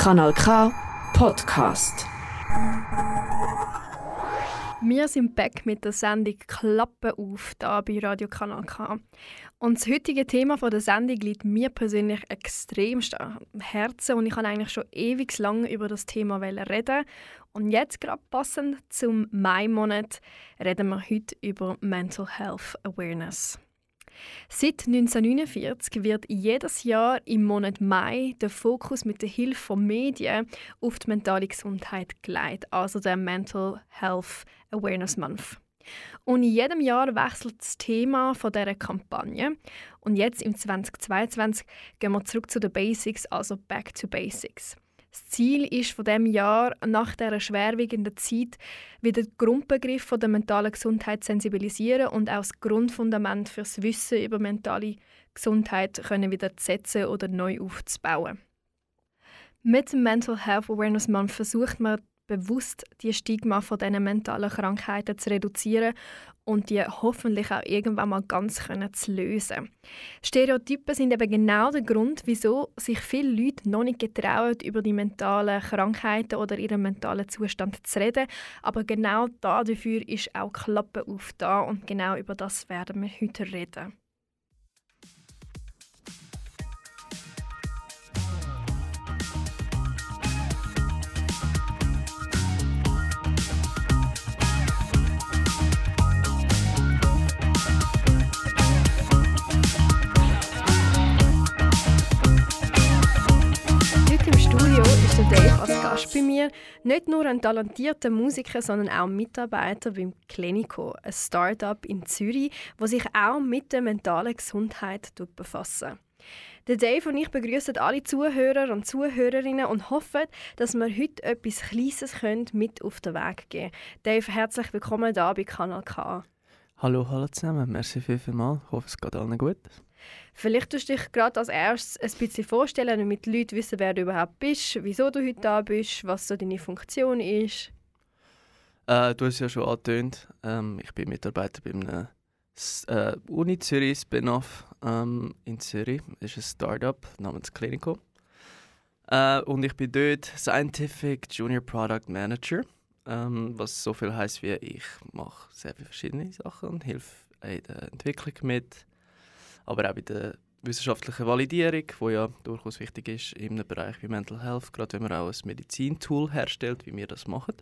Kanal K Podcast. Wir sind back mit der Sendung Klappe auf da bei Radio Kanal K. Und das heutige Thema der Sendung liegt mir persönlich extrem stark am Herzen und ich kann eigentlich schon ewig lang über das Thema reden. Und jetzt gerade passend zum Mai-Monat reden wir heute über Mental Health Awareness. Seit 1949 wird jedes Jahr im Monat Mai der Fokus mit der Hilfe von Medien auf die mentale Gesundheit gelegt, also der Mental Health Awareness Month. Und in jedem Jahr wechselt das Thema von dieser Kampagne. Und jetzt im 2022 gehen wir zurück zu den Basics, also Back to Basics. Das Ziel ist von dem Jahr nach dieser schwerwiegenden Zeit wieder den Grundbegriff von der mentalen Gesundheit sensibilisieren und auch das Grundfundament für das Wissen über mentale Gesundheit können wieder zu setzen oder neu aufzubauen. Mit dem Mental Health Awareness Month versucht man bewusst die Stigma von diesen mentalen Krankheiten zu reduzieren und die hoffentlich auch irgendwann mal ganz können zu lösen. Stereotypen sind eben genau der Grund, wieso sich viele Leute noch nicht getrauen, über die mentalen Krankheiten oder ihren mentalen Zustand zu reden. Aber genau dafür ist auch Klappe auf da und genau über das werden wir heute reden. Bei mir. Nicht nur ein talentierter Musiker, sondern auch Mitarbeiter beim Clinico, ein Start-up in Zürich, das sich auch mit der mentalen Gesundheit befasst. Der Dave und ich begrüßen alle Zuhörer und Zuhörerinnen und hoffen, dass wir heute etwas Kleines mit auf den Weg geben können. Dave, herzlich willkommen hier bei Kanal K. Hallo, hallo zusammen. Merci vielmals. Ich hoffe, es geht allen gut. Vielleicht tust du dich gerade als erstes ein bisschen vorstellen, damit die Leute wissen, wer du überhaupt bist, wieso du heute da bist, was so deine Funktion ist. Äh, du hast ja schon angetönt. Ähm, ich bin Mitarbeiter bei einem äh, Uni Zürich Spin-off ähm, in Zürich. Das ist ein Startup namens Clinico. Äh, und ich bin dort Scientific Junior Product Manager. Ähm, was so viel heißt wie ich mache sehr viele verschiedene Sachen und helfe in der Entwicklung mit aber auch bei der wissenschaftlichen Validierung, die ja durchaus wichtig ist im Bereich wie Mental Health, gerade wenn man auch ein Medizintool herstellt, wie wir das machen.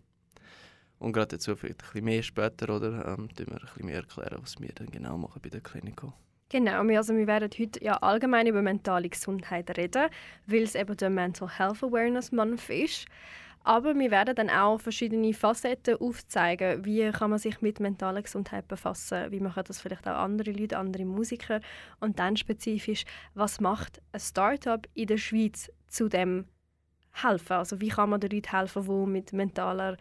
Und gerade dazu vielleicht ein bisschen mehr später, oder, ähm, wir ein bisschen mehr erklären, was wir dann genau machen bei der Klinik. Genau, also wir werden heute ja allgemein über mentale Gesundheit reden, weil es eben der Mental Health Awareness Month ist. Aber wir werden dann auch verschiedene Facetten aufzeigen, wie kann man sich mit mentaler Gesundheit befassen, wie machen das vielleicht auch andere Leute, andere Musiker und dann spezifisch, was macht ein Startup in der Schweiz zu dem helfen? Also wie kann man den Leuten helfen, die mit mentaler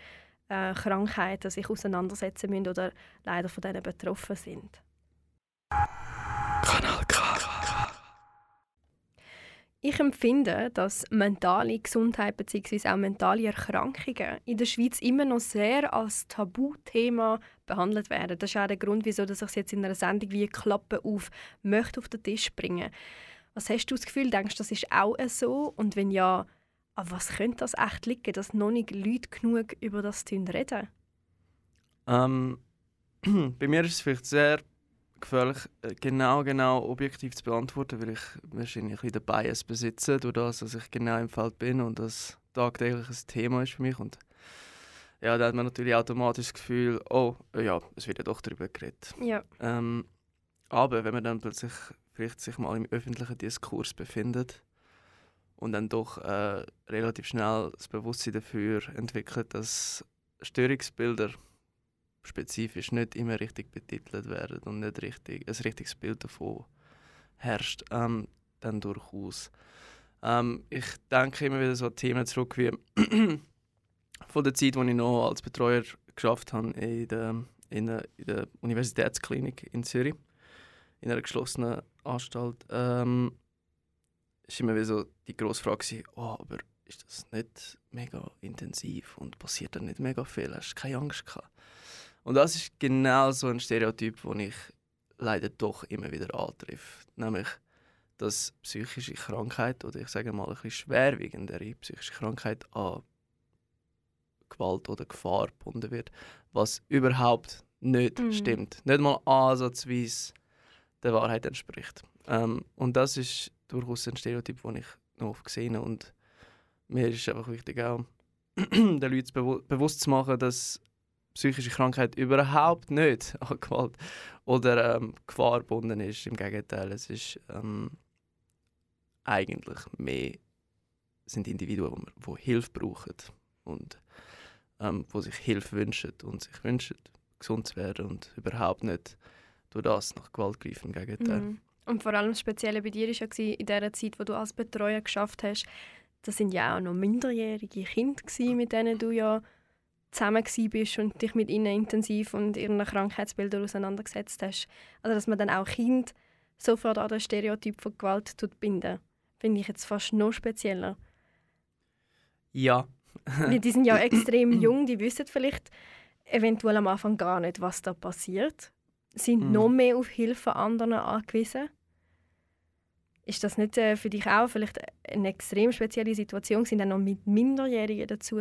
äh, Krankheiten sich auseinandersetzen müssen oder leider von denen betroffen sind? Kanal. Ich empfinde, dass mentale Gesundheit bzw. auch mentale Erkrankungen in der Schweiz immer noch sehr als Tabuthema behandelt werden. Das ist auch der Grund, wieso ich es jetzt in einer Sendung wie Klappe auf möchte auf den Tisch bringen. Was hast du das Gefühl? Denkst du, das ist auch so? Und wenn ja, an was könnte das echt liegen, dass noch nicht Leute genug über das reden? Ähm, bei mir ist es vielleicht sehr gefährlich, äh, genau, genau objektiv zu beantworten, weil ich wahrscheinlich ein den Bias besitze, durch das, dass ich genau im Feld bin und das tagtäglich ein Thema ist für mich. Und ja, da hat man natürlich automatisch das Gefühl, oh, ja, es wird ja doch darüber geredet. Ja. Ähm, aber wenn man dann plötzlich vielleicht sich mal im öffentlichen Diskurs befindet und dann doch äh, relativ schnell das Bewusstsein dafür entwickelt, dass Störungsbilder spezifisch nicht immer richtig betitelt werden und nicht richtig, ein richtiges Bild davon herrscht, ähm, dann durchaus. Ähm, ich denke immer wieder so Themen zurück wie von der Zeit, als ich noch als Betreuer geschafft habe in der, in der, in der Universitätsklinik in Zürich, in einer geschlossenen Anstalt. Ähm, ist immer wieder so die grosse Frage, oh, aber ist das nicht mega intensiv und passiert da nicht mega viel? Hast du keine Angst gehabt? Und das ist genau so ein Stereotyp, den ich leider doch immer wieder antreffe. Nämlich, dass psychische Krankheit oder ich sage mal ein bisschen schwerwiegendere psychische Krankheit an Gewalt oder Gefahr gebunden wird, was überhaupt nicht mhm. stimmt. Nicht mal ansatzweise der Wahrheit entspricht. Ähm, und das ist durchaus ein Stereotyp, den ich noch oft gesehen habe. Und mir ist einfach wichtig, auch den Leuten bewu bewusst zu machen, dass psychische Krankheit überhaupt nicht an Gewalt oder ähm, Gefahr gebunden ist. Im Gegenteil, es ist ähm, eigentlich mehr sind Individuen, die, Hilfe brauchen und ähm, die sich Hilfe wünschen und sich wünschen, gesund zu werden und überhaupt nicht durch das nach Gewalt greifen. Im Gegenteil. Mhm. Und vor allem das Spezielle bei dir war ja in der Zeit, wo du als Betreuer geschafft hast, das sind ja auch noch minderjährige Kinder mit denen du ja zusammen bist und dich mit ihnen intensiv und ihren Krankheitsbildern auseinandergesetzt hast. Also dass man dann auch Kind sofort an den Stereotyp von Gewalt binden finde ich jetzt fast noch spezieller. Ja. Weil die sind ja extrem jung, die wissen vielleicht eventuell am Anfang gar nicht, was da passiert, sind mm. noch mehr auf Hilfe anderer angewiesen ist das nicht äh, für dich auch vielleicht eine extrem spezielle Situation, sind dann noch mit Minderjährigen dazu,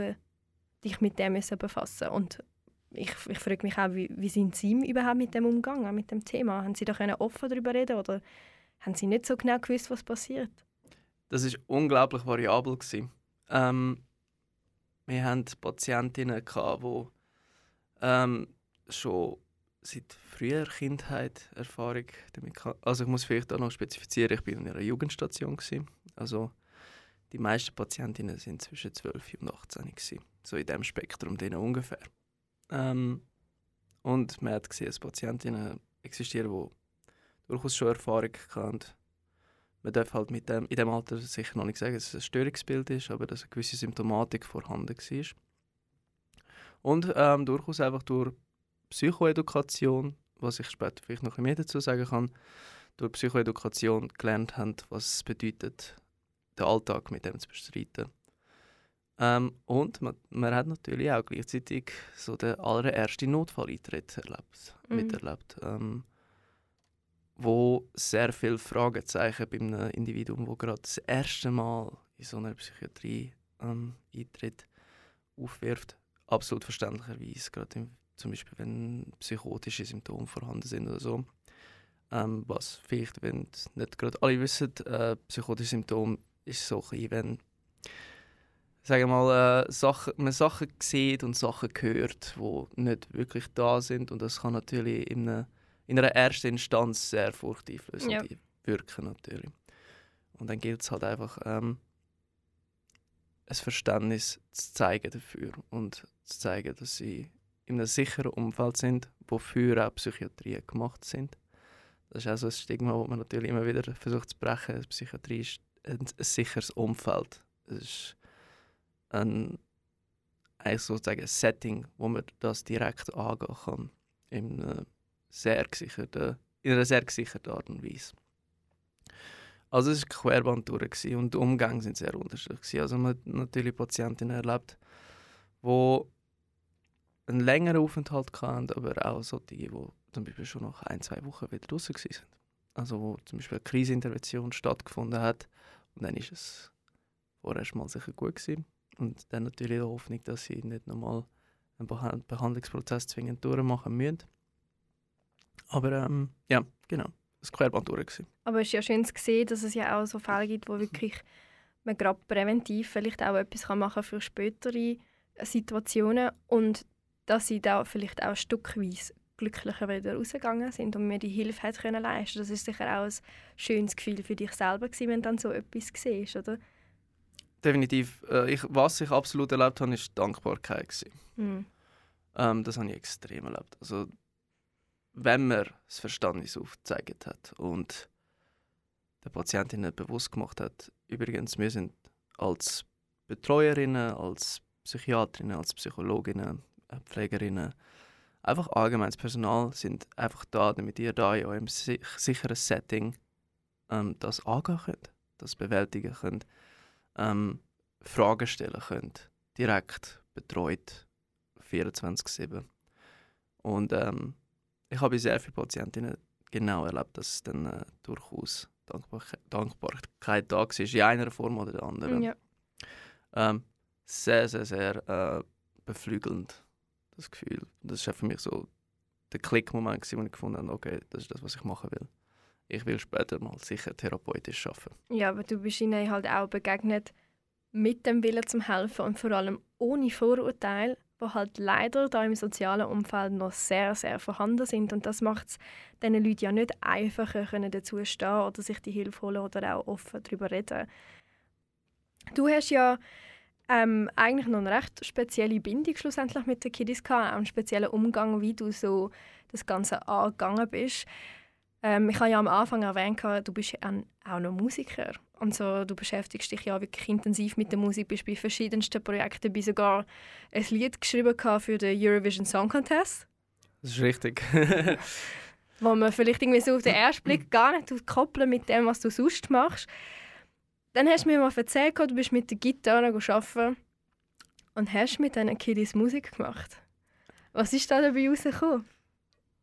dich mit dem müssen befassen Und ich, ich frage mich auch, wie, wie sind Sie überhaupt mit dem umgegangen, mit dem Thema? Haben Sie da offen darüber reden oder haben Sie nicht so genau gewusst, was passiert? Das ist unglaublich variabel Ähm, wir hatten Patientinnen, die ähm, schon seit früher Kindheit Erfahrung damit Also ich muss vielleicht auch noch spezifizieren, ich bin in einer Jugendstation gewesen. Also die meisten Patientinnen sind zwischen 12 und 18 gewesen. So in dem Spektrum denen ungefähr. Ähm, und man hat gesehen, dass Patientinnen existieren, die durchaus schon Erfahrung haben. Man darf halt mit dem, in dem Alter sicher noch nicht sagen, dass es ein Störungsbild ist, aber dass eine gewisse Symptomatik vorhanden war. Und ähm, durchaus einfach durch Psychoedukation, was ich später vielleicht noch mehr dazu sagen kann, durch Psychoedukation gelernt haben, was es bedeutet, den Alltag mit dem zu bestreiten. Ähm, und man, man, hat natürlich auch gleichzeitig so den allerersten Notfalleintritt erlebt, mhm. miterlebt, ähm, wo sehr viele Fragezeichen bei einem Individuum, wo gerade das erste Mal in so einer Psychiatrie ähm, eintritt, aufwirft. Absolut verständlicherweise, gerade im zum Beispiel wenn psychotische Symptome vorhanden sind oder so. Ähm, was vielleicht, wenn nicht gerade alle wissen, äh, psychotische Symptome ist so ein wenn sagen wir mal, äh, Sachen, man Sachen sieht und Sachen hört, die nicht wirklich da sind und das kann natürlich in einer, in einer ersten Instanz sehr furchteinflößend ja. wirken natürlich. Und dann gilt es halt einfach, ähm, ein Verständnis zu zeigen dafür und zu zeigen, dass sie in einem sicheren Umfeld sind, wofür auch Psychiatrien gemacht sind. Das ist auch so ein Stigma, das man natürlich immer wieder versucht zu brechen. Psychiatrie ist ein, sicheres Umfeld. Es ist ein, eigentlich sozusagen Setting, wo man das direkt angehen kann. In einer sehr gesicherten, in einer sehr gesicherten Art und Weise. Also es war Querband durch und die Umgänge sind sehr unterschiedlich. Also man hat natürlich Patientinnen erlebt, die einen längeren Aufenthalt gehabt, aber auch so die, die zum Beispiel schon nach ein, zwei Wochen wieder draußen waren. Also wo zum Beispiel eine Krisenintervention stattgefunden hat und dann ist es vorerst mal sicher gut gewesen. Und dann natürlich die Hoffnung, dass sie nicht nochmal einen Behandlungsprozess zwingend durchmachen müssen. Aber ähm, ja, genau, das Querband durch. Aber es ist ja schön zu sehen, dass es ja auch so Fälle gibt, wo wirklich man gerade präventiv vielleicht auch etwas machen kann für spätere Situationen und dass sie da vielleicht auch stückweise glücklicher wieder rausgegangen sind und mir die Hilfe hat können leisten. Das ist sicher auch ein schönes Gefühl für dich selber gewesen, wenn du dann so etwas siehst, oder? Definitiv. Äh, ich, was ich absolut erlebt habe, ist Dankbarkeit Mhm. Ähm, das habe ich extrem erlebt. Also wenn man das Verständnis aufgezeigt hat und der Patientin bewusst gemacht hat, übrigens, wir sind als Betreuerinnen, als Psychiaterinnen, als Psychologinnen, äh, Pflegerinnen, einfach allgemeines Personal sind einfach da, damit ihr da in eurem sicheren Setting ähm, das angehen könnt, das bewältigen könnt, ähm, Fragen stellen könnt, direkt betreut, 24-7. Und ähm, ich habe sehr vielen Patientinnen genau erlebt, dass es dann äh, durchaus Dankbarkeit, Dankbarkeit da war, in einer Form oder der anderen. Ja. Ähm, sehr, sehr, sehr äh, beflügelnd, das Gefühl. Das war für mich so der Klickmoment, wo ich gefunden habe, okay, das ist das, was ich machen will. Ich will später mal sicher therapeutisch arbeiten. Ja, aber du bist ihnen halt auch begegnet mit dem Willen zum Helfen und vor allem ohne Vorurteile, die halt leider da im sozialen Umfeld noch sehr, sehr vorhanden sind. Und das macht es diesen Leuten ja nicht einfacher, können dazu stehen oder sich die Hilfe holen oder auch offen darüber reden. Du hast ja ähm, eigentlich noch eine recht spezielle Bindung schlussendlich mit den Kiddies gehabt, auch einen speziellen Umgang, wie du so das Ganze angegangen bist. Ähm, ich habe ja am Anfang erwähnt, du bist auch noch Musiker. Und so, du beschäftigst dich ja wirklich intensiv mit der Musik, bist bei verschiedensten Projekten, bist sogar ein Lied geschrieben für den Eurovision Song Contest. Das ist richtig. wo man vielleicht irgendwie so auf den ersten Blick gar nicht koppeln mit dem, was du sonst machst. Dann hast du mir mal erzählt, du bist mit der Gitarre arbeiten und hast mit diesen Kiddies Musik gemacht. Was ist da dabei rausgekommen?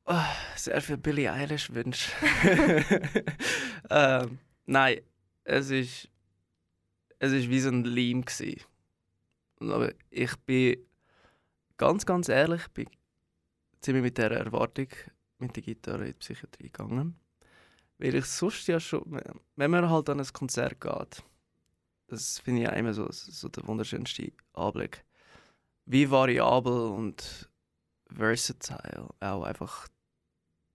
Oh, sehr viel Billie Eilish Wünsche. ähm, nein, es ist, es ist wie so ein Leim Aber ich bin ganz, ganz ehrlich, bin ziemlich mit der Erwartung mit der Gitarre in die Psychiatrie gegangen. Weil ich sonst ja schon, wenn man halt an ein Konzert geht, das finde ich ja immer so, so der wunderschönste Anblick. Wie variabel und versatile auch einfach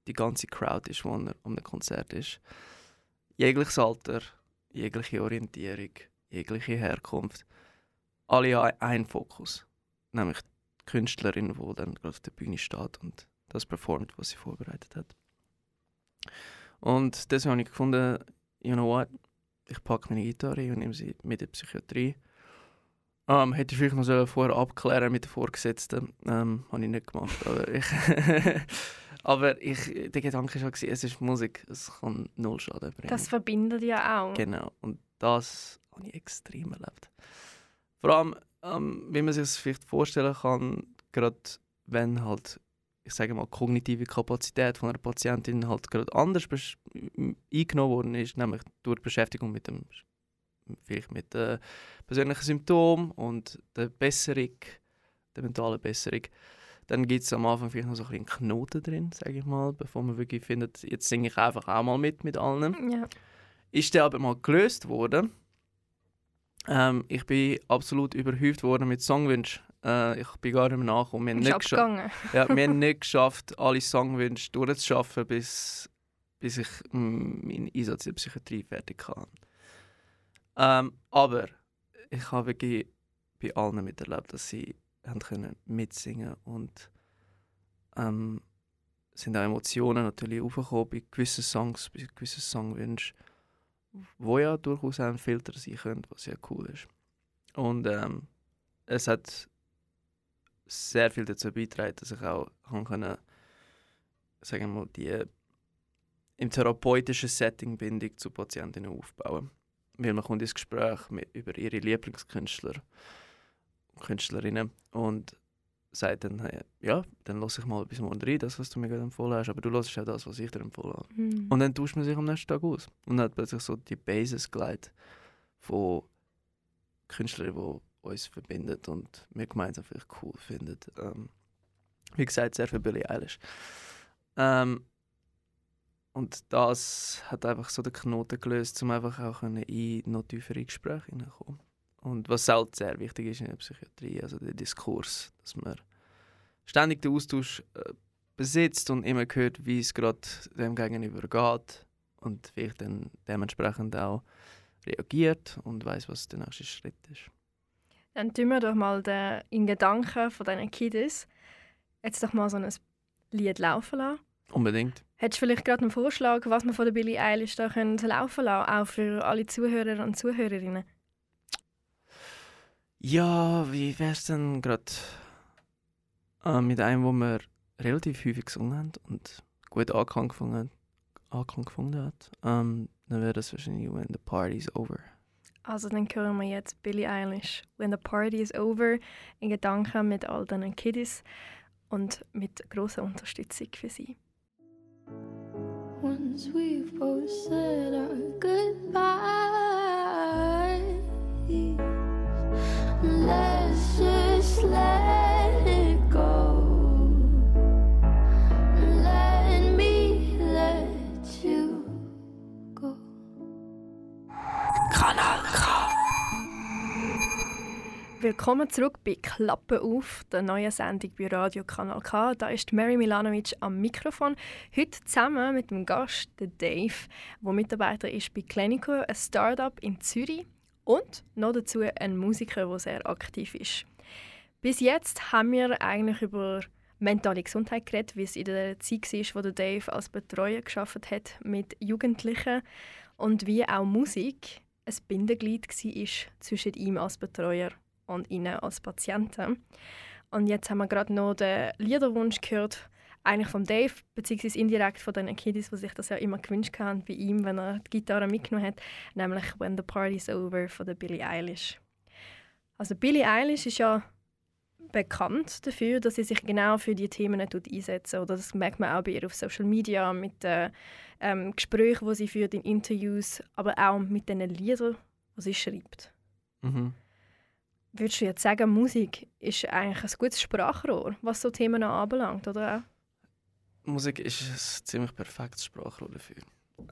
die ganze Crowd ist, die um ein Konzert ist. Jegliches Alter, jegliche Orientierung, jegliche Herkunft. Alle haben einen Fokus, nämlich die Künstlerin, die dann auf der Bühne steht und das performt, was sie vorbereitet hat. Und deswegen habe ich gefunden, you know what, ich packe meine Gitarre und nehme sie mit in die Psychiatrie. Ähm, hätte ich vielleicht noch vorher abklären mit den Vorgesetzten. Ähm, habe ich nicht gemacht. Aber ich, aber ich, der Gedanke war schon, es ist Musik, es kann null Schaden bringen. Das verbindet ja auch. Genau, und das habe ich extrem erlebt. Vor allem, ähm, wie man sich das vielleicht vorstellen kann, gerade wenn halt ich sage mal, kognitive Kapazität von einer Patientin halt gerade anders eingenommen worden ist, nämlich durch die Beschäftigung mit dem vielleicht mit den persönlichen Symptomen und der Besserung, der mentalen Besserung. Dann gibt es am Anfang vielleicht noch so ein bisschen Knoten drin, sage ich mal, bevor man wirklich findet, jetzt singe ich einfach auch mal mit mit allen. Ja. Ist der aber mal gelöst worden. Ähm, ich bin absolut überhäuft worden mit Songwünschen. Äh, ich bin gar nicht mehr nachgekommen. Wir nicht, ja, wir haben nicht geschafft, alle Songwünsche durchzuschaffen, bis, bis ich meinen Einsatz in der Psychiatrie fertig hatte. Ähm, aber ich habe wirklich bei allen miterlebt, dass sie haben können mitsingen und ähm, sind auch Emotionen natürlich aufgekommen bei gewissen Songs, bei gewissen Songwünschen, wo ja durchaus auch ein Filter sein können, was sehr cool ist. Und ähm, es hat sehr viel dazu beitragen, dass ich auch können, sagen wir mal, die im therapeutischen Setting Bindung zu Patientinnen aufbauen. Weil man kommt ins Gespräch mit, über ihre Lieblingskünstler und Künstlerinnen und sagt dann, hey, ja, dann lass ich mal bis morgen rein, das, was du mir gerade empfohlen hast, aber du lässt auch das, was ich dir empfohlen habe. Mhm. Und dann tauscht man sich am nächsten Tag aus. Und dann hat plötzlich so die Basis geleitet von Künstlern, die uns verbindet und wir gemeinsam vielleicht cool findet. Ähm, wie gesagt, sehr viel Billie Eilish. Ähm, und das hat einfach so den Knoten gelöst, um einfach auch in noch tiefere Gespräche hineinkommen. Und was halt sehr wichtig ist in der Psychiatrie, also der Diskurs, dass man ständig den Austausch äh, besitzt und immer hört, wie es gerade dem Gegenüber geht und vielleicht dann dementsprechend auch reagiert und weiß, was der nächste Schritt ist. Dann tun wir doch mal den, in Gedanken von diesen Kiddies jetzt doch mal so ein Lied laufen lassen. Unbedingt. Hättest du vielleicht gerade einen Vorschlag, was wir von der Billie Eilish da können laufen lassen auch für alle Zuhörer und Zuhörerinnen? Ja, wie wäre es denn gerade äh, mit einem, wo wir relativ häufig gesungen haben und gut Anklang gefunden, Anklang gefunden hat? Ähm, dann wäre das wahrscheinlich When the Party's Over. Also dann hören wir jetzt Billie Eilish, When the Party is Over, in Gedanken mit all diesen Kiddies und mit großer Unterstützung für sie. Times we've both said our goodbyes. Let's just let Willkommen zurück bei Klappe auf, der neuen Sendung bei Radio Kanal K. Da ist Mary Milanovic am Mikrofon. Heute zusammen mit dem Gast, der Dave, der Mitarbeiter ist bei Clinico, ein Startup in Zürich. Und noch dazu ein Musiker, der sehr aktiv ist. Bis jetzt haben wir eigentlich über mentale Gesundheit geredet, wie es in der Zeit war, wo der Dave als Betreuer geschafft hat mit Jugendlichen und wie auch Musik ein Bindeglied war zwischen ihm als Betreuer und ihnen als Patienten. Und jetzt haben wir gerade noch den Liederwunsch gehört, eigentlich von Dave, beziehungsweise indirekt von den Kiddies, die sich das ja immer gewünscht haben bei ihm, wenn er die Gitarre mitgenommen hat, nämlich «When the Party's Over» von der Billie Eilish. Also Billie Eilish ist ja bekannt dafür, dass sie sich genau für die Themen einsetzt. Oder das merkt man auch bei ihr auf Social Media, mit den ähm, Gesprächen, die sie führt in Interviews, aber auch mit den Liedern, die sie schreibt. Mhm. Würdest du jetzt sagen, Musik ist eigentlich ein gutes Sprachrohr, was so Themen anbelangt, oder Musik ist ein ziemlich perfektes Sprachrohr dafür.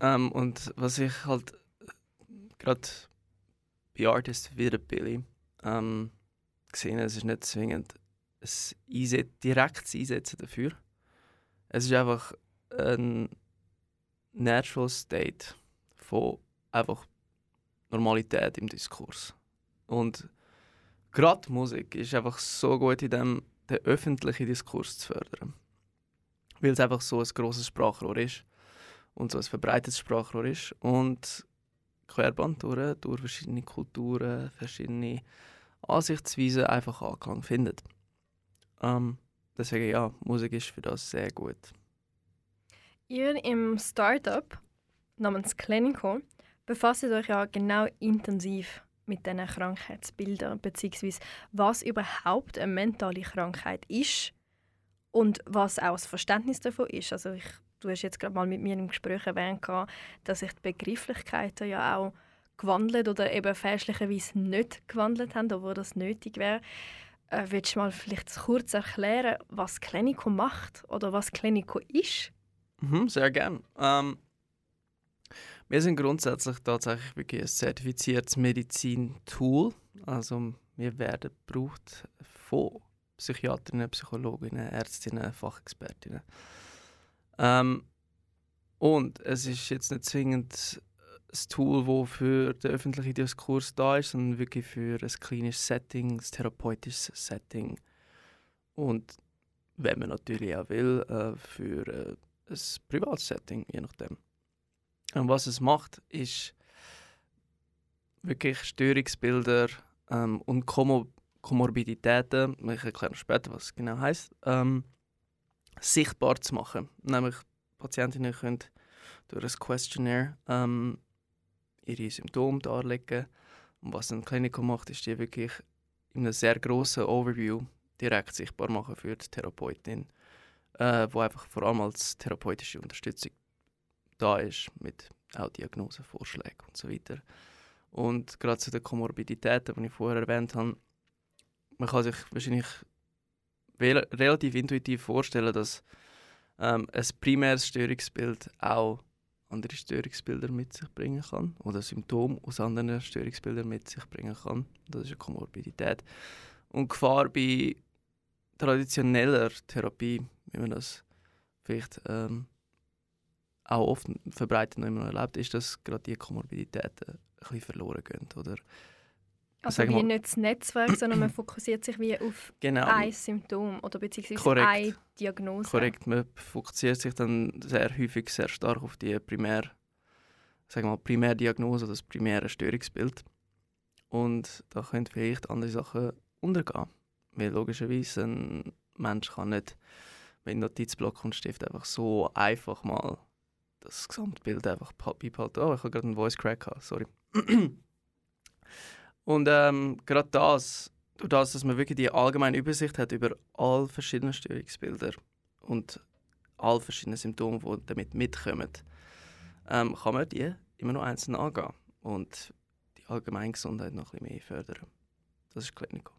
Ähm, und was ich halt gerade bei Artists wie der Billy ähm, gesehen es ist nicht zwingend ein direktes Einsetzen dafür. Es ist einfach ein natural state von einfach Normalität im Diskurs. Und gerade Musik ist einfach so gut in dem, den öffentlichen Diskurs zu fördern. Weil es einfach so ein grosses Sprachrohr ist und so ein verbreitetes Sprachrohr ist. Und querband durch, durch verschiedene Kulturen, verschiedene Ansichtsweisen einfach Anklang findet. Ähm, deswegen ja, Musik ist für das sehr gut. Ihr im Startup namens Clinico befasst euch ja genau intensiv mit diesen Krankheitsbildern, beziehungsweise was überhaupt eine mentale Krankheit ist und was auch das Verständnis davon ist. Also ich, du hast jetzt gerade mal mit mir im Gespräch erwähnt, dass sich die Begrifflichkeiten ja auch gewandelt oder eben fälschlicherweise nicht gewandelt haben, obwohl das nötig wäre. Äh, willst du mal vielleicht kurz erklären, was Clinico macht oder was Clinico ist? Mhm, sehr gern. Ähm, wir sind grundsätzlich tatsächlich wirklich ein zertifiziertes Medizin-Tool. Also wir werden gebraucht von Psychiaterinnen, Psychologinnen, Ärztinnen, Fachexpertinnen. Ähm, und es ist jetzt nicht zwingend ein Tool, das für den öffentlichen Diskurs da ist, sondern wirklich für ein klinisches Setting, ein therapeutisches Setting. Und wenn man natürlich auch will, äh, für äh, ein privates Setting, je nachdem. Und was es macht, ist wirklich Störungsbilder ähm, und Komor Komorbiditäten, ich erkläre später, was es genau heißt, ähm, sichtbar zu machen. Nämlich Patientinnen können durch ein Questionnaire ähm, ihre Symptome darlegen. Und was ein Klinikum macht, ist die wirklich in einem sehr grossen Overview direkt sichtbar machen für die Therapeutin, äh, wo einfach vor allem als therapeutische Unterstützung da ist mit auch Diagnosen, Vorschlägen und so weiter. Und gerade zu den Komorbiditäten, die ich vorher erwähnt habe, man kann sich wahrscheinlich relativ intuitiv vorstellen, dass ähm, ein primäres Störungsbild auch andere Störungsbilder mit sich bringen kann oder Symptome aus anderen Störungsbildern mit sich bringen kann. Das ist eine Komorbidität. Und Gefahr bei traditioneller Therapie, wie man das vielleicht ähm, auch oft verbreitet noch immer erlebt, ist, dass gerade die Komorbiditäten ein bisschen verloren gehen. Oder, also wie mal, nicht das Netzwerk, sondern man fokussiert sich wie auf genau. ein Symptom oder beziehungsweise Korrekt. eine Diagnose. Korrekt, man fokussiert sich dann sehr häufig sehr stark auf die Primär, sagen mal, Primärdiagnose, das primäre Störungsbild. Und da können vielleicht andere Sachen untergehen. Weil logischerweise ein Mensch kann nicht mit Notizblock und Stift einfach so einfach mal das Gesamtbild einfach beibehalten. Oh, ich habe gerade einen Voice Crack gehabt, sorry. Und ähm, gerade das, durch das, dass man wirklich die allgemeine Übersicht hat über all verschiedene Störungsbilder und all verschiedene Symptome, die damit mitkommen, ähm, kann man die immer noch einzeln angehen und die Allgemeingesundheit noch ein bisschen mehr fördern. Das ist Clinical.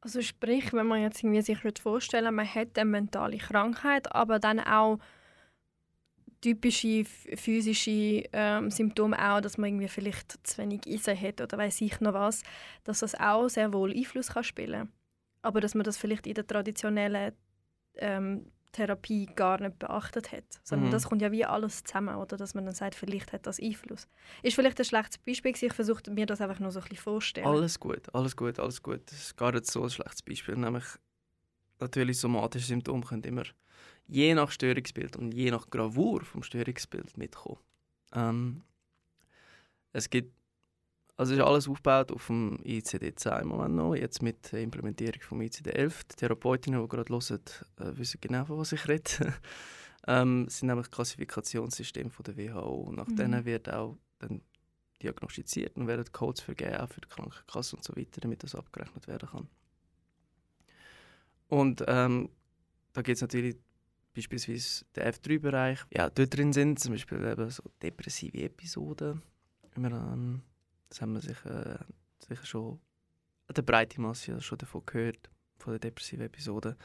Also sprich, wenn man jetzt irgendwie sich vorstellen man hat eine mentale Krankheit, aber dann auch typische ph- physische ähm, Symptome auch, dass man irgendwie vielleicht zu wenig Eisen hat oder weiß ich noch was, dass das auch sehr wohl Einfluss kann spielen aber dass man das vielleicht in der traditionellen ähm, Therapie gar nicht beachtet hat, sondern Mhm. das kommt ja wie alles zusammen oder dass man dann sagt, vielleicht hat das Einfluss. Ist vielleicht ein schlechtes Beispiel gewesen, ich versuche mir das einfach nur so ein bisschen vorzustellen. Alles gut, alles gut, alles gut. Das ist gar nicht so ein schlechtes Beispiel. Nämlich natürlich somatische Symptome können immer je nach Störungsbild und je nach Gravur vom Störungsbild mitkommen. Ähm, es gibt, also ist alles aufgebaut auf dem ICD-10 im Moment noch, jetzt mit der Implementierung vom ICD-11. Die Therapeutinnen, die gerade hören, äh, wissen genau, von was ich rede. ähm, es sind nämlich Klassifikationssysteme von der WHO nach Mhm. denen wird auch dann diagnostiziert und werden Codes vergeben, auch für die Krankenkasse und so weiter, damit das abgerechnet werden kann. Und ähm, da gibt es natürlich beispielsweise den F3-Bereich. Ja, dort drin sind zum Beispiel eben so depressive Episoden. Immer, ähm, das haben wir sicher, sicher schon an der breiten Masse schon davon gehört, von den depressiven Episoden.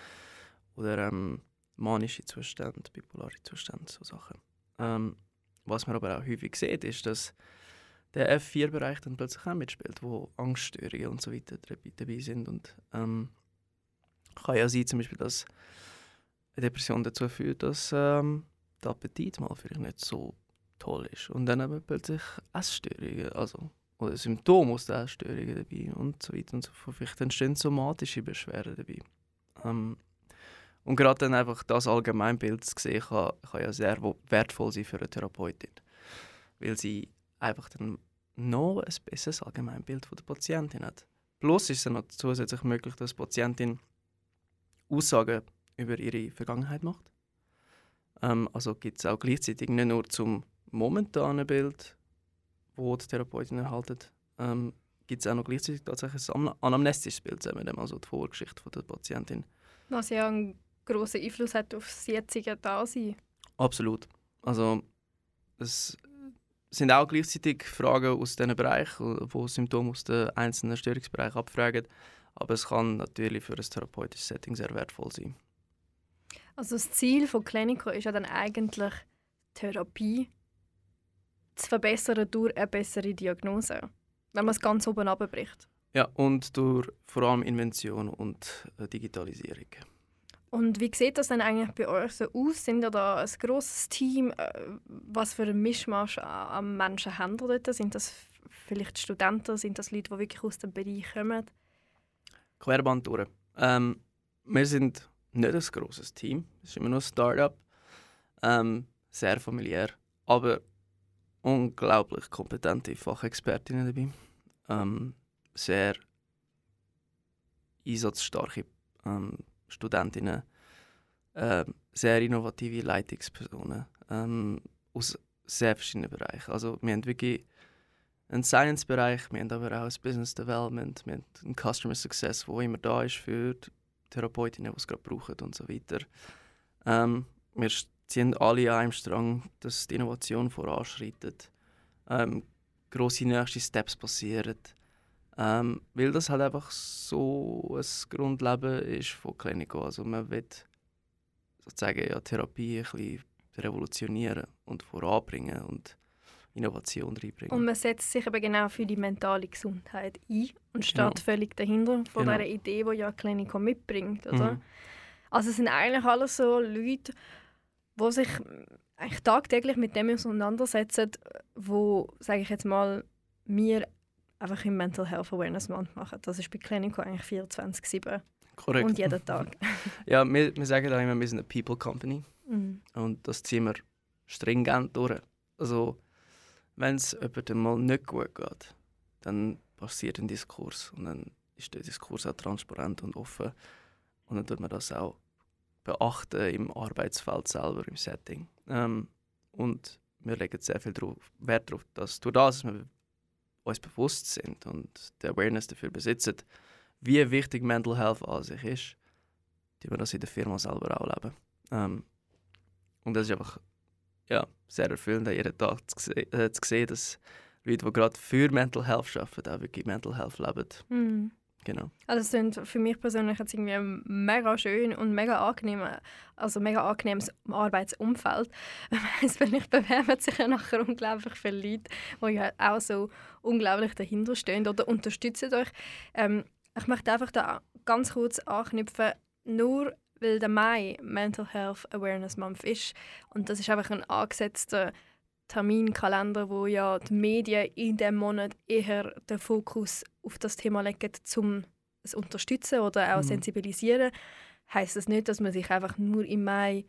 Oder ähm, manische Zustände, bipolare Zustände, so Sachen. Ähm, was man aber auch häufig sieht, ist, dass der F4-Bereich dann plötzlich auch mitspielt, wo Angststörungen und so weiter dabei- sind. Und ähm, kann ja sein, zum Beispiel, dass Depression dazu führt, dass ähm, der Appetit mal vielleicht nicht so toll ist. Und dann eben plötzlich Essstörungen, also oder Symptome aus der Essstörungen dabei und so weiter und so fort. Vielleicht entstehen somatische Beschwerden dabei. Ähm, und gerade dann einfach das Allgemeinbild zu sehen, kann, kann ja sehr wertvoll sein für eine Therapeutin. Weil sie einfach dann noch ein besseres Allgemeinbild von der Patientin hat. Plus ist es noch zusätzlich möglich, dass die Patientin Aussagen über ihre Vergangenheit macht. Ähm, also gibt es auch gleichzeitig nicht nur zum momentanen Bild, wo die Therapeutin erhalten, ähm, gibt es auch noch gleichzeitig tatsächlich ein anam- anamnestisches Bild, sagen wir dem, also die Vorgeschichte von der Patientin. Was ja einen grossen Einfluss hat auf das jetzige Dasein. Absolut. Also es sind auch gleichzeitig Fragen aus diesen Bereich, wo Symptome aus den einzelnen Störungsbereichen abfragen. Aber es kann natürlich für ein therapeutisches Setting sehr wertvoll sein. Also das Ziel von Clinico ist ja dann eigentlich Therapie zu verbessern durch eine bessere Diagnose, wenn man es ganz oben abbricht. Ja, und durch vor allem Invention und äh, Digitalisierung. Und wie sieht das denn eigentlich bei euch so aus? Sind ihr da ein grosses Team? Äh, Was für ein Mischmasch an Menschen haben ihr dort? Sind das vielleicht Studenten? Sind das Leute, die wirklich aus dem Bereich kommen? Querband durch. Ähm, wir sind nicht ein grosses Team. Es ist immer noch ein Start-up. Ähm, sehr familiär. Aber unglaublich kompetente Fachexpertinnen dabei. Ähm, sehr einsatzstarke ähm, Studentinnen. Ähm, sehr innovative Leitungspersonen. Ähm, aus sehr verschiedenen Bereichen. Also wir haben wirklich einen Science-Bereich, wir haben aber auch ein Business Development, wir haben einen Customer Success, wo immer da ist für die Therapeutinnen, die es gerade brauchen und so weiter. Ähm, wir ziehen alle an einem Strang, dass die Innovation voranschreitet, ähm, grosse nächste Steps passieren, ähm, weil das halt einfach so ein Grundleben ist von Clinico. Also man will sozusagen ja, Therapie ein bisschen revolutionieren und voranbringen und Innovation reinbringen. Und man setzt sich eben genau für die mentale Gesundheit ein und steht Genau. völlig dahinter von Genau. dieser Idee, die ja Clinico mitbringt. Oder? Mhm. Also es sind eigentlich alles so Leute, die sich eigentlich tagtäglich mit dem auseinandersetzen, wo, sage ich jetzt mal, wir einfach im Mental Health Awareness Month machen. Das ist bei Clinico eigentlich 24-7 Korrekt. und jeden Tag. Ja, wir, wir sagen auch immer, wir sind eine People Company Mhm. und das ziehen wir stringent durch. Also, wenn es jemandem mal nicht gut geht, dann passiert ein Diskurs und dann ist der Diskurs auch transparent und offen und dann tut man das auch beachten im Arbeitsfeld selber, im Setting. Ähm, und wir legen sehr viel drauf, Wert darauf, dass durch das, dass wir uns bewusst sind und die Awareness dafür besitzen, wie wichtig Mental Health an sich ist, tun wir das in der Firma selber auch leben. Ähm, und das ist einfach, ja, sehr erfüllend, jeden Tag zu, sehen, äh, zu sehen, dass Leute, die gerade für Mental Health arbeiten, auch wirklich Mental Health leben. Mhm. Genau. Also es sind für mich persönlich jetzt irgendwie mega schön und mega angenehm, also mega angenehmes Arbeitsumfeld. Ich bewerben sich ja nachher unglaublich viele Leute, die ja auch so unglaublich dahinter stehen oder unterstützen euch. Ähm, ich möchte einfach da ganz kurz anknüpfen, nur weil der Mai Mental Health Awareness Month ist und das ist einfach ein angesetzter Terminkalender, wo ja die Medien in diesem Monat eher den Fokus auf das Thema legen, um es zu unterstützen oder auch Mhm. sensibilisieren, heißt das nicht, dass man sich einfach nur im Mai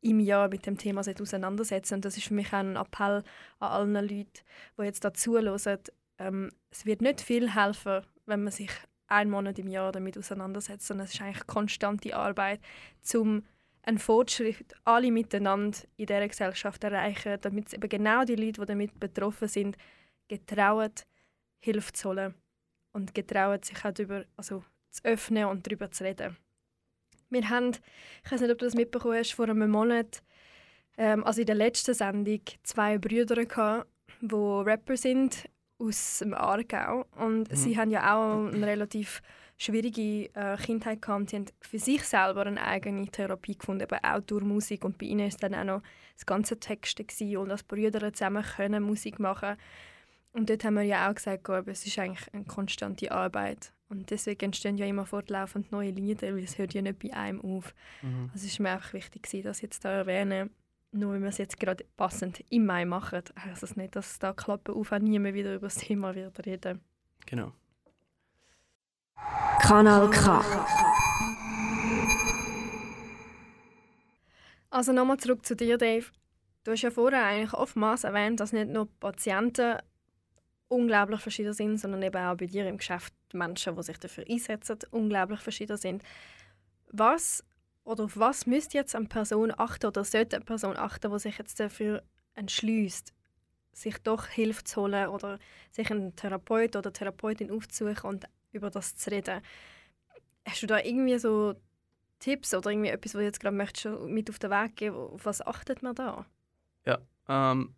im Jahr mit dem Thema auseinandersetzen Und das ist für mich auch ein Appell an allen Leuten, die jetzt dazu hören. Ähm, es wird nicht viel helfen, wenn man sich einen Monat im Jahr damit auseinandersetzt, sondern es ist eigentlich konstante Arbeit, um einen Fortschritt alle miteinander in dieser Gesellschaft erreichen, damit eben genau die Leute, die damit betroffen sind, getrauen, Hilfe zu holen und getrauen, sich auch darüber, also zu öffnen und darüber zu reden. Wir haben, ich weiß nicht, ob du das mitbekommen hast, vor einem Monat, ähm, also in der letzten Sendung, zwei Brüder gehabt, die Rapper sind aus dem Aargau und Mhm. sie haben ja auch eine relativ schwierige äh, Kindheit gehabt. Sie haben für sich selber eine eigene Therapie gefunden, eben auch durch Musik. Und bei ihnen ist dann auch noch das ganze Texte gewesen und als Brüder zusammen können Musik machen. Und dort haben wir ja auch gesagt, oh, es ist eigentlich eine konstante Arbeit. Und deswegen entstehen ja immer fortlaufend neue Lieder, weil es hört ja nicht bei einem auf. Mhm. Also es ist mir einfach wichtig, das jetzt da erwähnen. Nur wenn wir es jetzt gerade passend im Mai machen, heißt das nicht, dass da Klappe auf auch niemand wieder über das Thema wird reden. Genau. Kanal K. Also nochmal zurück zu dir, Dave. Du hast ja vorher eigentlich oftmals erwähnt, dass nicht nur Patienten unglaublich verschieden sind, sondern eben auch bei dir im Geschäft Menschen, die sich dafür einsetzen, unglaublich verschieden sind. Was oder auf was müsste jetzt eine Person achten oder sollte eine Person achten, die sich jetzt dafür entschließt, sich doch Hilfe zu holen oder sich einen Therapeut oder Therapeutin aufzusuchen und über das zu reden? Hast du da irgendwie so Tipps oder irgendwie etwas, was du jetzt gerade möchtest, mit auf den Weg geben Auf was achtet man da? Ähm,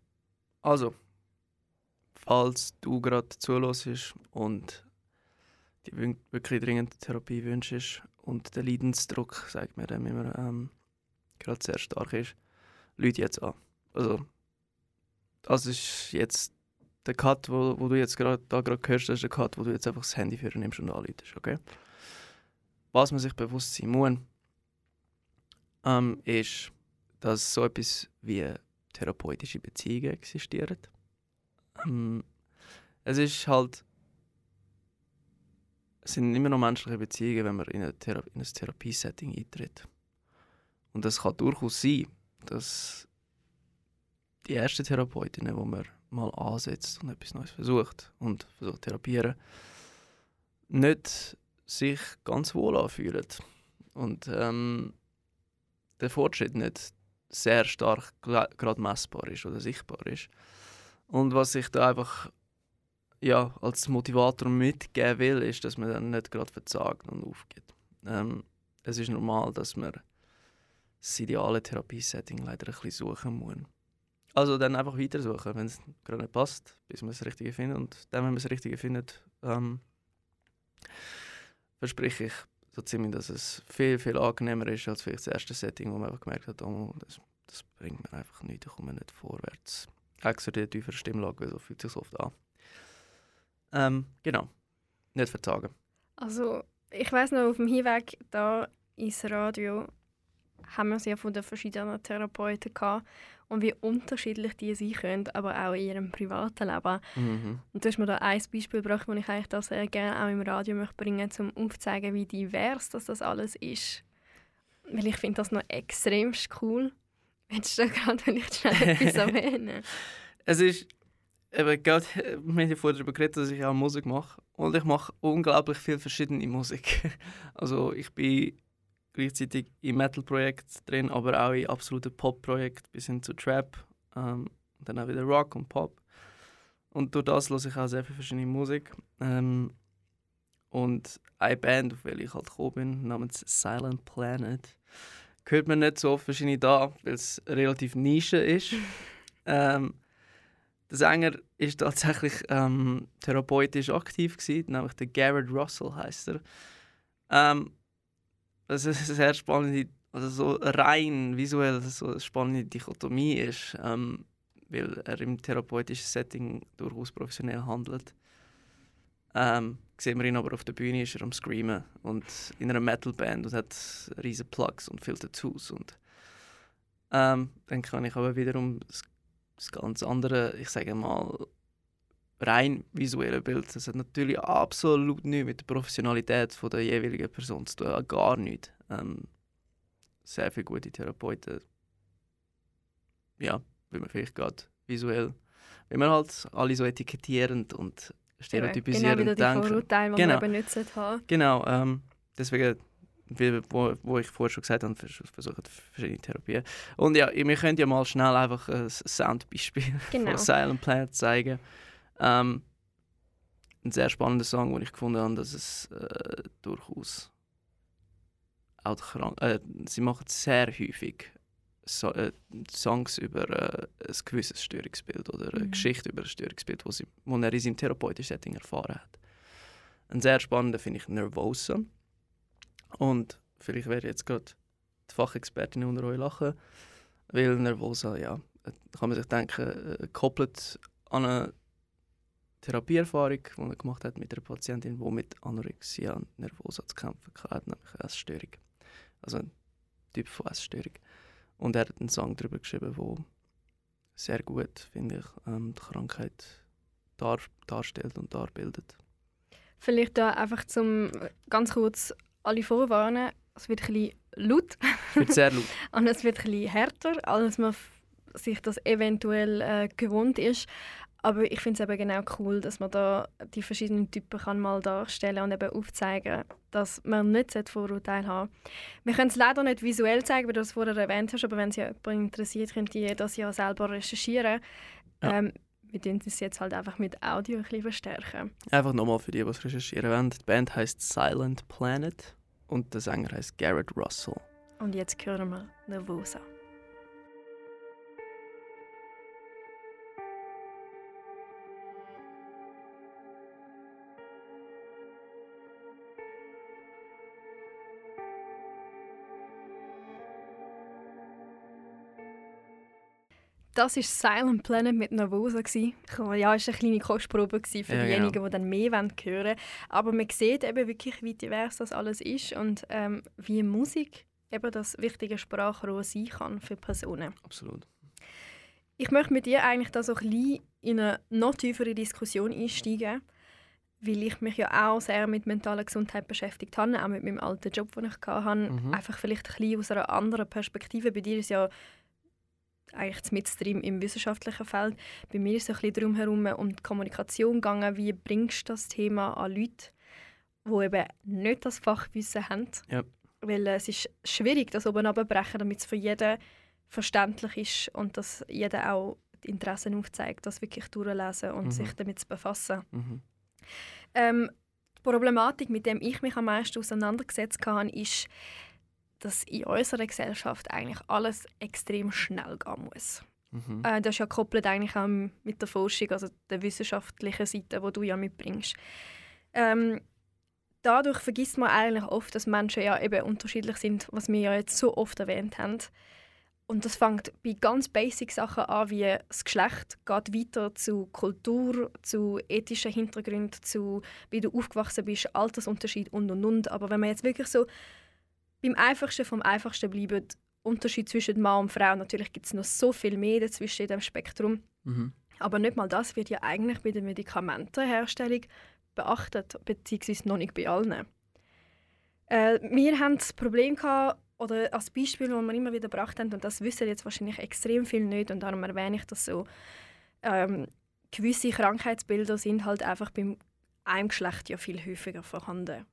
also, falls du gerade zulässt und die wirklich dringende Therapie wünschst und der Leidensdruck, sagt mir dann immer, ähm, gerade sehr stark ist, Leute jetzt an. Also, das ist jetzt der Cut, wo, wo du jetzt gerade da gerade hörst, das ist der Cut, wo du jetzt einfach das Handy für nimmst und anläutest, okay? Was man sich bewusst sein muss, ähm, ist, dass so etwas wie therapeutische Beziehungen existieren. Ähm, es ist halt. Sind immer noch menschliche Beziehungen, wenn man in, eine Thera in ein Therapiesetting eintritt. Und es kann durchaus sein, dass die ersten Therapeutinnen, wo man mal ansetzt und etwas Neues versucht und versucht therapieren, nicht sich ganz wohl anfühlen. Und ähm, der Fortschritt nicht sehr stark gerade messbar ist oder sichtbar ist. Und was ich da einfach ja, als Motivator mitgeben will, ist, dass man dann nicht gerade verzagt und aufgibt. Ähm, es ist normal, dass man das ideale Therapiesetting leider ein bisschen suchen muss. Also dann einfach weitersuchen, wenn es gerade nicht passt, bis man das Richtige findet. Und dann, wenn man das Richtige findet, ähm, verspreche ich so ziemlich, dass es viel, viel angenehmer ist als vielleicht das erste Setting, wo man einfach gemerkt hat, oh, das, das bringt mir einfach nichts, ich komme nicht vorwärts. Extra die tiefere Stimmlage, so fühlt sich oft an. Ähm, genau. Nicht verzagen. Also, ich weiß noch, auf dem Hinweg da ins Radio haben wir sehr von den verschiedenen Therapeuten gehabt und wie unterschiedlich die sein können, aber auch in ihrem privaten Leben. Mhm. Und du hast mir da ein Beispiel gebracht, das ich eigentlich da sehr gerne auch im Radio möchte bringen möchte, um aufzuzeigen, wie divers das, das alles ist. Weil ich finde das noch extremst cool. Willst du da gerade vielleicht schnell etwas erwähnen? Es ist, eben, gerade, wir haben ja vorher darüber geredet, dass ich auch Musik mache. Und ich mache unglaublich viel verschiedene Musik. Also ich bin gleichzeitig im Metal-Projekt drin, aber auch in absoluten Pop-Projekt bis hin zu Trap. Ähm, und dann auch wieder Rock und Pop. Und durch das höre ich auch sehr viel verschiedene Musik. Ähm, und eine Band, auf welche ich halt gekommen bin, namens Silent Planet, hört man nicht so oft verschiedene da, weil es relativ Nische ist. Ähm, der Sänger ist tatsächlich ähm, therapeutisch aktiv gewesen, nämlich der Garrett Russell heißt er. Ähm, das ist eine sehr spannende, also so rein visuell so eine spannende Dichotomie ist, ähm, weil er im therapeutischen Setting durchaus professionell handelt. Ähm, sehen wir ihn aber auf der Bühne ist er am Screamen und in einer Metalband und hat riesige Plugs und viele Tattoos und ähm, dann kann ich aber wiederum das, ganz andere, ich sage mal rein visuelle Bild, das hat natürlich absolut nichts mit der Professionalität von der jeweiligen Person zu tun, gar nichts. Ähm, sehr viele gute Therapeuten, ja, wie man vielleicht gerade visuell, wenn man halt alle so etikettierend und stereotypisierend Genau wieder die denken. Vorurteile, die Genau. man eben nicht haben Genau, ähm, deswegen, wie, wo, wo ich vorher schon gesagt habe, vers- versuche ich verschiedene Therapien. Und ja, wir können ja mal schnell einfach ein Soundbeispiel Genau. von Silent Planet zeigen. Ähm, ein sehr spannender Song, den ich gefunden habe, dass es äh, durchaus auch krank, äh, sie machen sehr häufig so, äh, Songs über äh, ein gewisses Störungsbild oder eine Mhm. Geschichte über ein Störungsbild, wo, sie, wo er in seinem therapeutischen Setting erfahren hat. Ein sehr spannender finde ich Nervosa. Und vielleicht wäre jetzt gerade die Fachexpertin unter euch lachen, weil Nervosa, ja, äh, kann man sich denken, äh, gekoppelt an eine Therapieerfahrung, die er gemacht hat mit einer Patientin, die mit Anorexia nervosa zu kämpfen hat, nämlich Essstörung. Also ein Typ von Essstörung. Und er hat einen Song darüber geschrieben, der sehr gut, finde ich, ähm, die Krankheit dar darstellt und darbildet. Vielleicht da einfach zum ganz kurz alle vorwarnen, es wird ein bisschen laut Es wird sehr laut. und es wird ein bisschen härter, als man sich das eventuell äh, gewohnt ist. Aber ich finde es eben genau cool, dass man da die verschiedenen Typen kann mal darstellen und eben aufzeigen, dass man nicht Vorurteile haben Wir können es leider nicht visuell zeigen, wie du das vorher erwähnt hast, aber wenn es ja jemand interessiert, könnt ihr das ja selber recherchieren. Ja. Ähm, wir tun das jetzt halt einfach mit Audio ein bisschen verstärken. Einfach nochmal für die, die es recherchieren wollen. Die Band heißt Silent Planet und der Sänger heißt Garrett Russell. Und jetzt hören wir Nervosa. Das war Silent Planet mit Nervosa. Ja, es war eine kleine Kostprobe für Ja, diejenigen, die dann mehr hören wollen. Aber man sieht eben wirklich, wie divers das alles ist und ähm, wie Musik eben das wichtige Sprachrohr sein kann für Personen. Absolut. Ich möchte mit dir eigentlich da so ein bisschen in eine noch tiefere Diskussion einsteigen, weil ich mich ja auch sehr mit mentaler Gesundheit beschäftigt habe, auch mit meinem alten Job, den ich hatte. Mhm. Einfach vielleicht ein bisschen aus einer anderen Perspektive. Bei dir ist ja eigentlich mit drin im wissenschaftlichen Feld. Bei mir ist es ein bisschen darum herum um die Kommunikation gegangen. Wie bringst du das Thema an Leute, die eben nicht das Fachwissen haben? Ja. Weil äh, es ist schwierig, das oben runterzubrechen, damit es für jeden verständlich ist und dass jeder auch die Interessen aufzeigt, das wirklich durchlesen und Mhm. sich damit zu befassen. Mhm. Ähm, die Problematik, mit der ich mich am meisten auseinandergesetzt habe, ist, dass in unserer Gesellschaft eigentlich alles extrem schnell gehen muss. Mhm. Äh, das ist ja gekoppelt eigentlich auch mit der Forschung, also der wissenschaftlichen Seite, die du ja mitbringst. Ähm, dadurch vergisst man eigentlich oft, dass Menschen ja eben unterschiedlich sind, was wir ja jetzt so oft erwähnt haben. Und das fängt bei ganz basic Sachen an, wie das Geschlecht, geht weiter zu Kultur, zu ethischen Hintergründen, zu wie du aufgewachsen bist, Altersunterschied und und und. Aber wenn man jetzt wirklich so beim Einfachsten vom Einfachsten bleibt, Unterschied zwischen Mann und Frau, natürlich gibt es noch so viel mehr dazwischen in dem Spektrum. Mhm. Aber nicht mal das wird ja eigentlich bei der Medikamentenherstellung beachtet, beziehungsweise noch nicht bei allen. Äh, wir haben das Problem gehabt, oder als Beispiel, das wir immer wieder gebracht haben, und das wissen jetzt wahrscheinlich extrem viele nicht, und darum erwähne ich das so, ähm, gewisse Krankheitsbilder sind halt einfach beim einem Geschlecht ja viel häufiger vorhanden.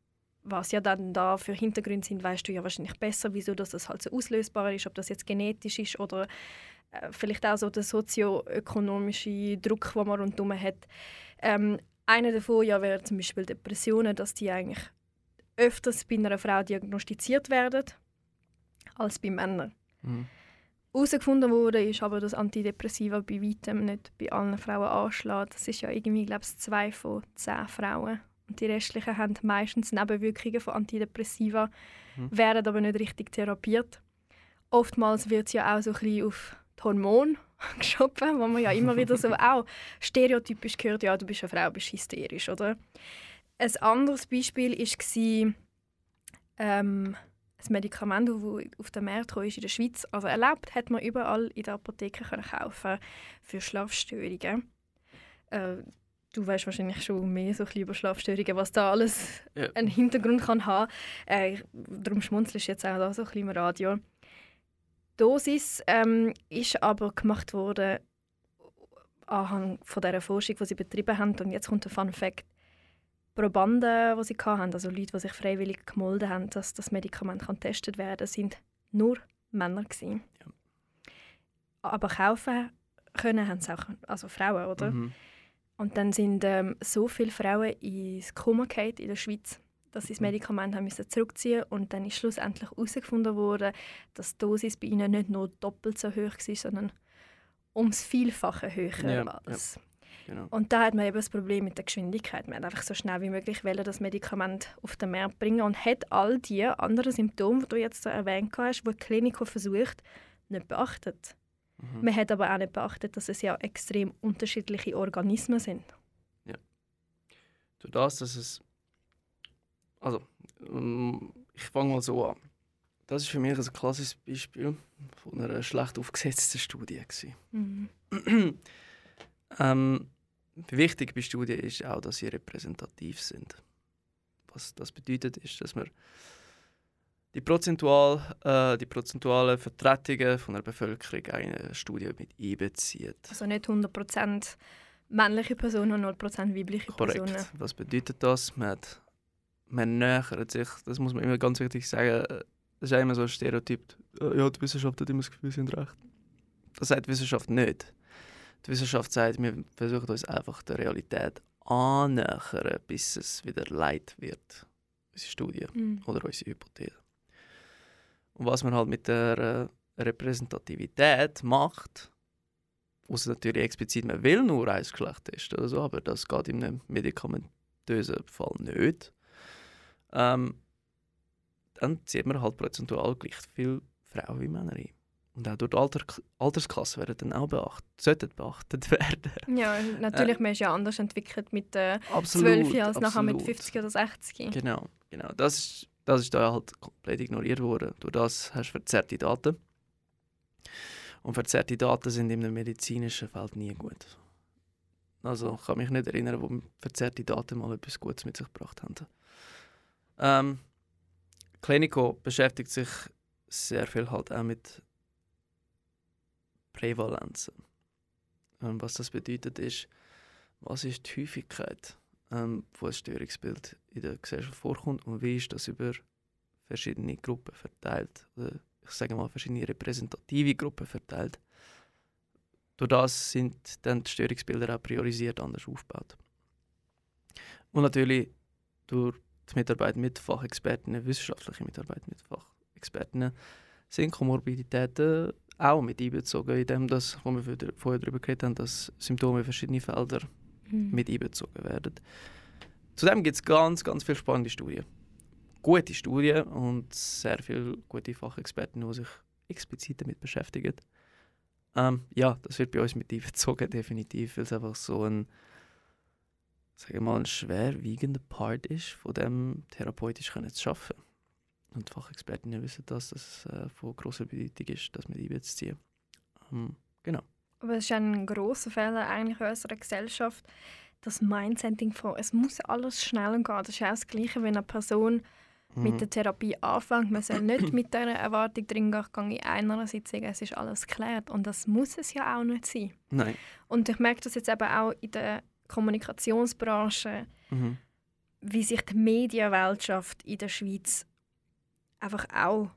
Was ja dann da für Hintergründe sind, weißt du ja wahrscheinlich besser, wieso dass das halt so auslösbar ist, ob das jetzt genetisch ist oder äh, vielleicht auch so der sozioökonomische Druck, den man rundherum hat. Ähm, einer davon ja wäre zum Beispiel Depressionen, dass die eigentlich öfters bei einer Frau diagnostiziert werden als bei Männern. Mhm. Herausgefunden wurde ist aber, dass Antidepressiva bei weitem nicht bei allen Frauen anschlägt. Das ist ja irgendwie, glaube ich, zwei von zehn Frauen. Und die restlichen haben meistens Nebenwirkungen von Antidepressiva, Mhm. werden aber nicht richtig therapiert. Oftmals wird es ja auch so ein bisschen auf die Hormone geschoben, wo man ja immer wieder so auch stereotypisch gehört, ja, du bist eine Frau, bist hysterisch, oder? Ein anderes Beispiel war ähm, ein Medikament, das auf den Markt ist in der Schweiz. Also erlaubt hat man überall in der Apotheke kaufen für Schlafstörungen. Äh, du weißt wahrscheinlich schon mehr so ein bisschen über Schlafstörungen, was da alles Ja. einen Hintergrund kann haben. Äh, darum schmunzelst du jetzt auch da so ein bisschen im Radio. Die Dosis ähm, ist aber gemacht worden anhand von dieser Forschung, die sie betrieben haben. Und jetzt kommt der Fun Fact. Probanden, die sie hatten, also Leute, die sich freiwillig gemolden haben, dass das Medikament kann getestet werden kann, sind nur Männer. Gewesen. Ja. Aber kaufen können haben es auch also Frauen, oder? Mhm. Und dann sind ähm, so viele Frauen ins Koma gefallen in der Schweiz, dass sie das Mhm. Medikament haben müssen zurückziehen und dann ist schlussendlich herausgefunden worden, dass die Dosis bei ihnen nicht nur doppelt so hoch war, sondern ums Vielfache höher Ja, als. Genau. Und da hat man eben das Problem mit der Geschwindigkeit. Man hat einfach so schnell wie möglich wollen, das Medikament auf den Markt bringen und hat all die anderen Symptome, die du jetzt so erwähnt hast, die die Klinik versucht, nicht beachtet. Mhm. Man hat aber auch nicht beachtet, dass es ja extrem unterschiedliche Organismen sind. Durch das, dass es. Also, ähm, ich fange mal so an. Das ist für mich ein klassisches Beispiel von einer schlecht aufgesetzten Studie. Mhm. ähm, wichtig bei Studien ist auch, dass sie repräsentativ sind. Was das bedeutet, ist, dass man die, prozentual, äh, die prozentualen Vertretungen von der Bevölkerung in eine Studie mit einbezieht. Also nicht 100% männliche Personen und 0% weibliche Korrekt. Personen. Was bedeutet das? Man, hat, man nähert sich, das muss man immer ganz wichtig sagen, das ist immer so ein Stereotyp, äh, ja, die Wissenschaft hat immer das Gefühl, sie sind recht. Das sagt die Wissenschaft nicht. Die Wissenschaft sagt, wir versuchen uns einfach der Realität annähern, bis es wieder leid wird. Unsere Studie Mhm. oder unsere Hypothese. Und was man halt mit der äh, Repräsentativität macht, außer natürlich explizit, man will nur ein Geschlecht testen oder so, aber das geht in einem medikamentösen Fall nicht. Ähm, dann zieht man halt prozentual gleich viel Frauen wie Männer ein. Und auch durch die Alter Altersklasse werden dann auch beachtet, sollten beachtet werden. Ja, natürlich, man ist ja anders entwickelt mit äh, Absolut. 12 Jahren als nachher mit absolut. 50 oder 60. Genau, genau. Das ist, das ist da halt komplett ignoriert worden. Durch das hast du verzerrte Daten. Und verzerrte Daten sind in einem medizinischen Feld nie gut. Also ich kann mich nicht erinnern, wo verzerrte Daten mal etwas Gutes mit sich gebracht haben. Ähm, Clinico beschäftigt sich sehr viel halt auch mit Prävalenzen. Ähm, was das bedeutet ist, was ist die Häufigkeit ähm, wo ein Störungsbild in der Gesellschaft vorkommt und wie ist das über verschiedene Gruppen verteilt, oder ich sage mal verschiedene repräsentative Gruppen verteilt. Durch das sind dann die Störungsbilder auch priorisiert anders aufgebaut. Und natürlich durch die Mitarbeit mit Fachexpertinnen, wissenschaftliche Mitarbeit mit Fachexpertinnen, sind Komorbiditäten auch mit einbezogen, in dem, wo wir vorher- darüber geredet haben, dass Symptome verschiedene Felder Mhm. mit einbezogen werden. Zudem gibt es ganz, ganz viele spannende Studien. Gute Studien und sehr viele gute Fachexperten, die sich explizit damit beschäftigen. Ähm, ja, das wird bei uns mit einbezogen, definitiv, weil es einfach so ein, sagen wir mal, ein schwerwiegender Part ist, von dem therapeutisch zu arbeiten. Und die Fachexpertinnen wissen das, dass es äh, von grosser Bedeutung ist, das mit einbeziehen. Ähm, genau. Aber es ist ein grosser Fehler eigentlich in unserer Gesellschaft, das Mindsetting von «es muss alles schnell gehen». Das ist auch das Gleiche, wenn eine Person mit Mhm. der Therapie anfängt. Man soll nicht mit dieser Erwartung drin gehen, in einer Sitzung, es ist alles geklärt. Und das muss es ja auch nicht sein. Nein. Und ich merke das jetzt eben auch in der Kommunikationsbranche, Mhm. wie sich die Medienwirtschaft in der Schweiz einfach auch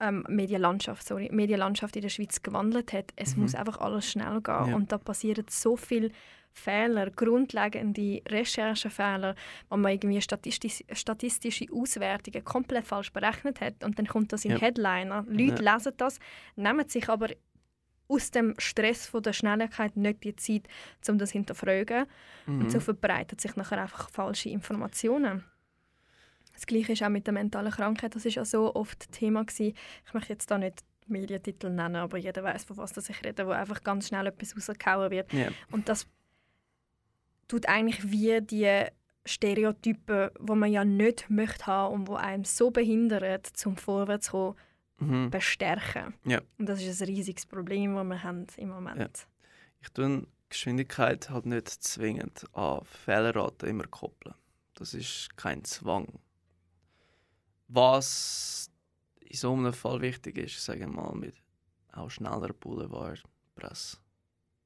ähm, Medienlandschaft, sorry, Medienlandschaft in der Schweiz gewandelt hat. Es Mhm. muss einfach alles schnell gehen Ja. und da passieren so viele Fehler, grundlegende Recherchefehler, wo man irgendwie statistisch, statistische Auswertungen komplett falsch berechnet hat und dann kommt das in Ja. Headliner. Leute Ja. lesen das, nehmen sich aber aus dem Stress von der Schnelligkeit nicht die Zeit, um das zu hinterfragen. Mhm. Und so verbreitet sich nachher einfach falsche Informationen. Das Gleiche ist auch mit der mentalen Krankheit. Das ist ja so oft Thema gewesen. Ich möchte jetzt da nicht Medientitel nennen, aber jeder weiß, von was ich rede, wo einfach ganz schnell etwas rausgehauen wird. Ja. Und das tut eigentlich wie die Stereotypen, wo man ja nicht möchte haben und wo einem so behindert, zum Vorwärts zu kommen, Mhm. bestärken. Ja. Und das ist ein riesiges Problem, das wir haben im Moment. Ich tue Geschwindigkeit halt nicht zwingend an Fehlerraten immer koppeln. Das ist kein Zwang. Was in so einem Fall wichtig ist, sagen wir mal, mit auch schneller Boulevardpresse,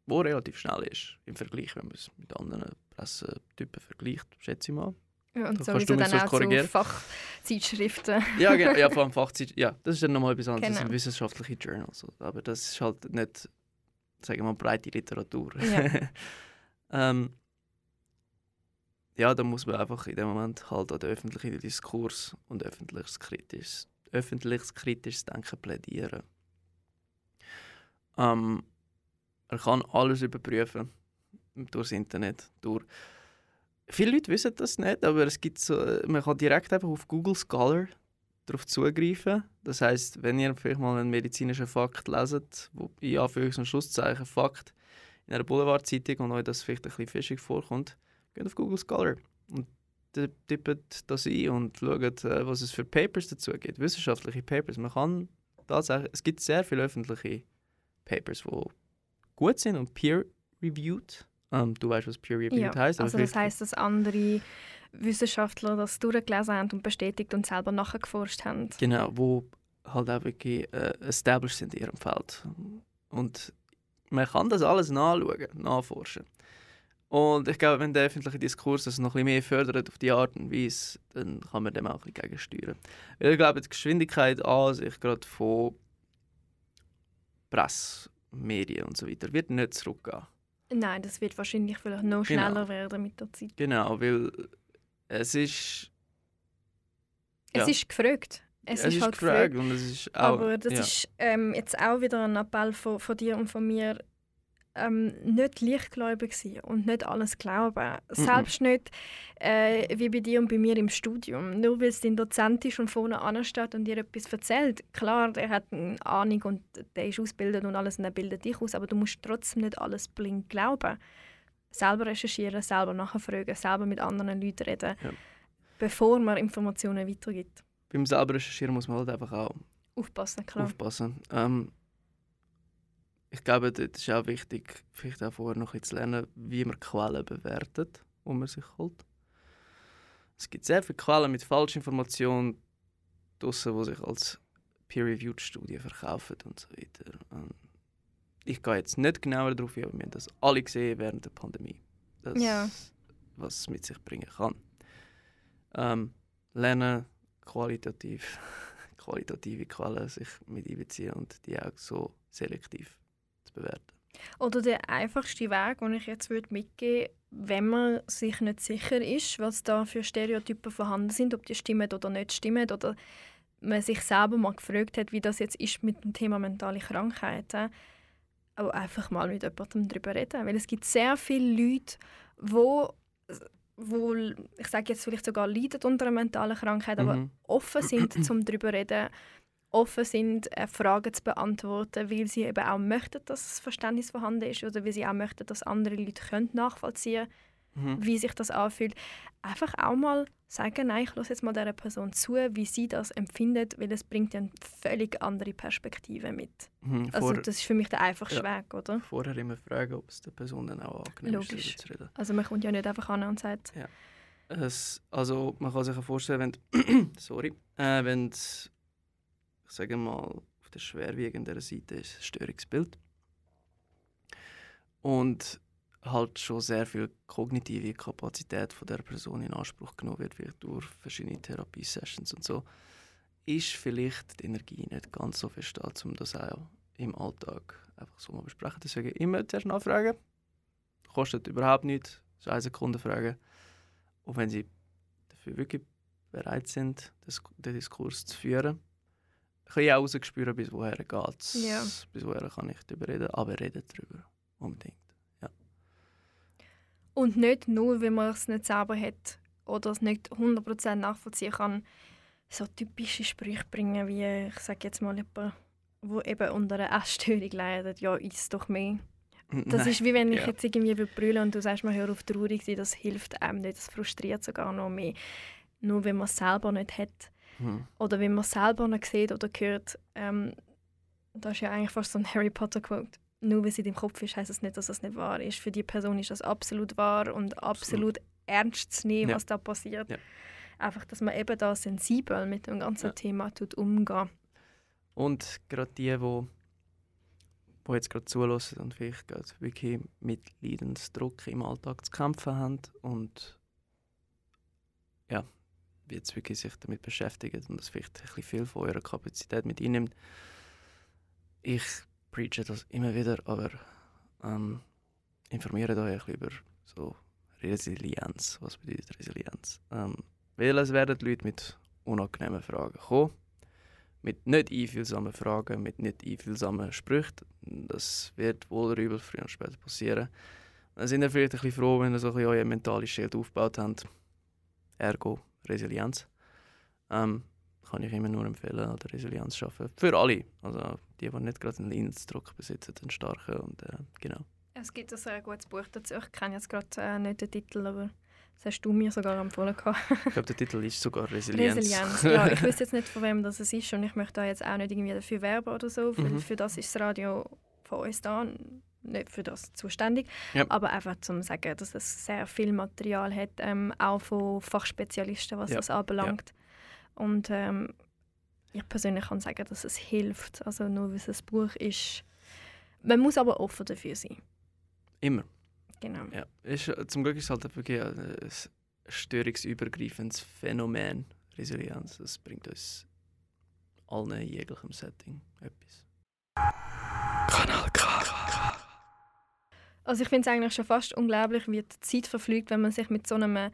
wo relativ schnell ist im Vergleich, wenn man es mit anderen Pressetypen vergleicht, schätze ich mal. Ja, und Da sowieso kannst du mich dann auch korrigieren. zu Fachzeitschriften. Ja, genau, ja vor allem Fachzeit. Ja, das ist dann nochmal etwas anderes. Das Genau. sind wissenschaftliche Journals. Aber das ist halt nicht, sagen wir mal, breite Literatur. Ja. ähm, ja, da muss man einfach in dem Moment halt an den öffentlichen Diskurs und öffentliches kritisches, öffentliches kritisches Denken plädieren. Ähm, er kann alles überprüfen durchs Internet. Durch Viele Leute wissen das nicht, aber es gibt so, man kann direkt einfach auf Google Scholar darauf zugreifen. Das heißt, wenn ihr vielleicht mal einen medizinischen Fakt leset, wo in Anführungs- und Schlusszeichen Fakt in einer Boulevardzeitung und euch das vielleicht ein bisschen fischig vorkommt, geht auf Google Scholar und tippt das ein und schaut, äh, was es für Papers dazu gibt, wissenschaftliche Papers. Man kann tatsächlich, es gibt sehr viele öffentliche Papers, die gut sind und peer-reviewed. Ähm, du weißt, was peer-reviewed Ja, heißt. also das heißt, dass andere Wissenschaftler das durchgelesen haben und bestätigt und selber nachgeforscht haben. Genau, wo halt auch wirklich äh, established sind in ihrem Feld. Und man kann das alles nachschauen, nachforschen. Und ich glaube, wenn der öffentliche Diskurs das noch ein bisschen mehr fördert auf die Art und Weise, dann kann man dem auch ein bisschen gegensteuern. Weil ich glaube, die Geschwindigkeit an sich, gerade von Presse, Medien und so weiter, wird nicht zurückgehen. Nein, das wird wahrscheinlich vielleicht noch Genau. schneller werden mit der Zeit. Genau, weil es ist... Ja. Es ist gefragt. Es, es ist, halt gefragt gefragt. und es ist auch... Aber das ja. ist ähm, jetzt auch wieder ein Appell von, von dir und von mir, ähm, nicht leichtgläubig sein und nicht alles glauben. Selbst nicht äh, wie bei dir und bei mir im Studium. Nur weil es dein Dozent ist und vorne ansteht und dir etwas erzählt. Klar, der hat eine Ahnung und der ist ausgebildet und alles und er bildet dich aus, aber du musst trotzdem nicht alles blind glauben. Selber recherchieren, selber nachfragen, selber mit anderen Leuten reden, Ja. bevor man Informationen weitergibt. Beim selber recherchieren muss man halt einfach auch Aufpassen, klar. aufpassen. Ähm, ich glaube, dort ist auch wichtig, vielleicht auch vorher noch ein zu lernen, wie man Quellen bewertet, wo man sich holt. Es gibt sehr viele Quellen mit Falschinformationen draussen, die sich als peer-reviewed Studien verkaufen und so weiter. Ich gehe jetzt nicht genauer darauf ein, aber wir haben das alle gesehen während der Pandemie. Das, Ja. Was es mit sich bringen kann. Ähm, lernen, qualitativ, qualitative Quellen sich mit einbeziehen und die auch so selektiv zu bewerten. Oder der einfachste Weg, den ich jetzt würde mitgeben würde, wenn man sich nicht sicher ist, was da für Stereotypen vorhanden sind, ob die stimmen oder nicht stimmen, oder man sich selber mal gefragt hat, wie das jetzt ist mit dem Thema mentale Krankheiten, aber einfach mal mit jemandem darüber reden. Weil es gibt sehr viele Leute, wo, wo ich sage jetzt vielleicht sogar leiden unter einer mentalen Krankheit, aber Mhm. offen sind, zum darüber zu reden, offen sind, äh, Fragen zu beantworten, weil sie eben auch möchten, dass das Verständnis vorhanden ist oder weil sie auch möchten, dass andere Leute können nachvollziehen Mhm. wie sich das anfühlt. Einfach auch mal sagen, nein, ich höre jetzt mal dieser Person zu, wie sie das empfindet, weil es bringt ja eine völlig andere Perspektive mit. Mhm. Also das ist für mich der einfachste Ja. Weg, oder? vorher immer fragen, ob es der Person dann auch angenehm ist, Logisch. darüber zu reden. Also man kommt ja nicht einfach an und sagt, Es, also man kann sich ja vorstellen, wenn sorry, äh, wenn ich sage mal auf der schwerwiegenderen Seite ist ein Störungsbild und halt schon sehr viel kognitive Kapazität von der Person in Anspruch genommen wird, durch verschiedene Therapiesessions und so, ist vielleicht die Energie nicht ganz so versteht, um das auch im Alltag einfach so mal besprechen. Deswegen immer zuerst nachfragen. Kostet überhaupt nichts. Das ist eine Sekunde Frage. Und wenn sie dafür wirklich bereit sind, das, den Diskurs zu führen, kann ich auch rausspüren, bis woher geht es. Ja. Bis woher kann ich darüber reden, aber reden darüber. Unbedingt. Und nicht nur, wenn man es nicht selber hat oder es nicht 100% nachvollziehen kann, so typische Sprüche bringen, wie ich sage jetzt mal jemand, wo eben unter einer Essstörung leidet, ja, isst doch mehr. Das Nein. ist wie wenn ich ja. jetzt irgendwie brüllen und du sagst mir, hör auf traurig sein, das hilft einem nicht, das frustriert sogar noch mehr. Nur wenn man es selber nicht hat Hm. oder wenn man selber nicht sieht oder hört, ähm, das ist ja eigentlich fast so ein Harry Potter Quote. Nur weil es in deinem Kopf ist, heißt es nicht, dass es nicht wahr ist. Für die Person ist das absolut wahr und absolut ernst zu nehmen, Ja. was da passiert. Ja. Einfach, dass man eben da sensibel mit dem ganzen Ja. Thema tut umgehen. Und gerade die, wo, wo jetzt gerade zulassen und vielleicht gerade wirklich mit Leidensdruck im Alltag zu kämpfen haben und ja, jetzt wirklich sich damit beschäftigen und das vielleicht ein bisschen viel von eurer Kapazität mit einnimmt. Ich preache das immer wieder, aber ähm, informiert euch ein bisschen über so Resilienz. Was bedeutet Resilienz? Ähm, weil es werden Leute mit unangenehmen Fragen kommen mit nicht einfühlsamen Fragen, mit nicht einfühlsamen Sprüchen. Das wird wohl oder früher oder später passieren. Dann sind ihr vielleicht ein bisschen froh, wenn ihr so ein bisschen euer mentales Schild aufgebaut habt. Ergo Resilienz. Ähm, kann ich immer nur empfehlen, an der Resilienz zu arbeiten. Für alle. Also die, die nicht gerade einen Leidensdruck besitzen, einen starken. Und, äh, genau. Es gibt ein sehr gutes Buch dazu. Ich kenne jetzt gerade äh, nicht den Titel, aber das hast du mir sogar empfohlen. Ich glaube, der Titel ist sogar Resilienz. Resilienz. Ja, ich wüsste jetzt nicht, von wem das es ist und ich möchte da jetzt auch nicht irgendwie dafür werben oder so, weil Mhm. für das ist das Radio von uns da, nicht für das zuständig. Ja. Aber einfach zum sagen, dass es sehr viel Material hat, ähm, auch von Fachspezialisten, was Ja. das anbelangt. Und ähm, ich persönlich kann sagen, dass es hilft. Also nur weil es ein Buch ist. Man muss aber offen dafür sein. Immer. Genau. Ja. Ist, äh, zum Glück ist es halt wirklich ein äh, störungsübergreifendes Phänomen, Resilienz. Das bringt uns allen in jeglichem Setting etwas. Kanal K. Also ich finde es eigentlich schon fast unglaublich, wie die Zeit verfliegt, wenn man sich mit so einem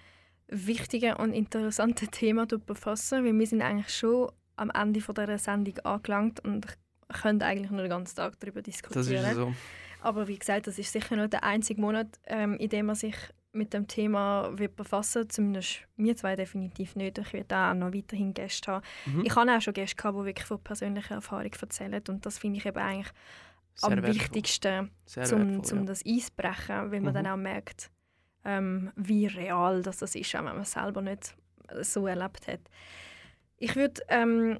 wichtigen und interessanten Thema befasst. Weil wir sind eigentlich schon am Ende von dieser Sendung angelangt und können eigentlich nur den ganzen Tag darüber Das diskutieren. ist so. Aber wie gesagt, das ist sicher nicht der einzige Monat, ähm, in dem man sich mit dem Thema wird befassen Zumindest wir zwei definitiv nicht. Ich werde auch noch weiterhin Gäste haben. Mhm. Ich habe auch schon Gäste gehabt, die wirklich von persönlicher Erfahrung erzählen. Und das finde ich eben eigentlich Sehr am wertvoll. wichtigsten Sehr zum, wertvoll, zum ja. das Eisbrechen, weil man Mhm. dann auch merkt, ähm, wie real das, das ist, auch wenn man es selber nicht so erlebt hat. Ich würde ähm,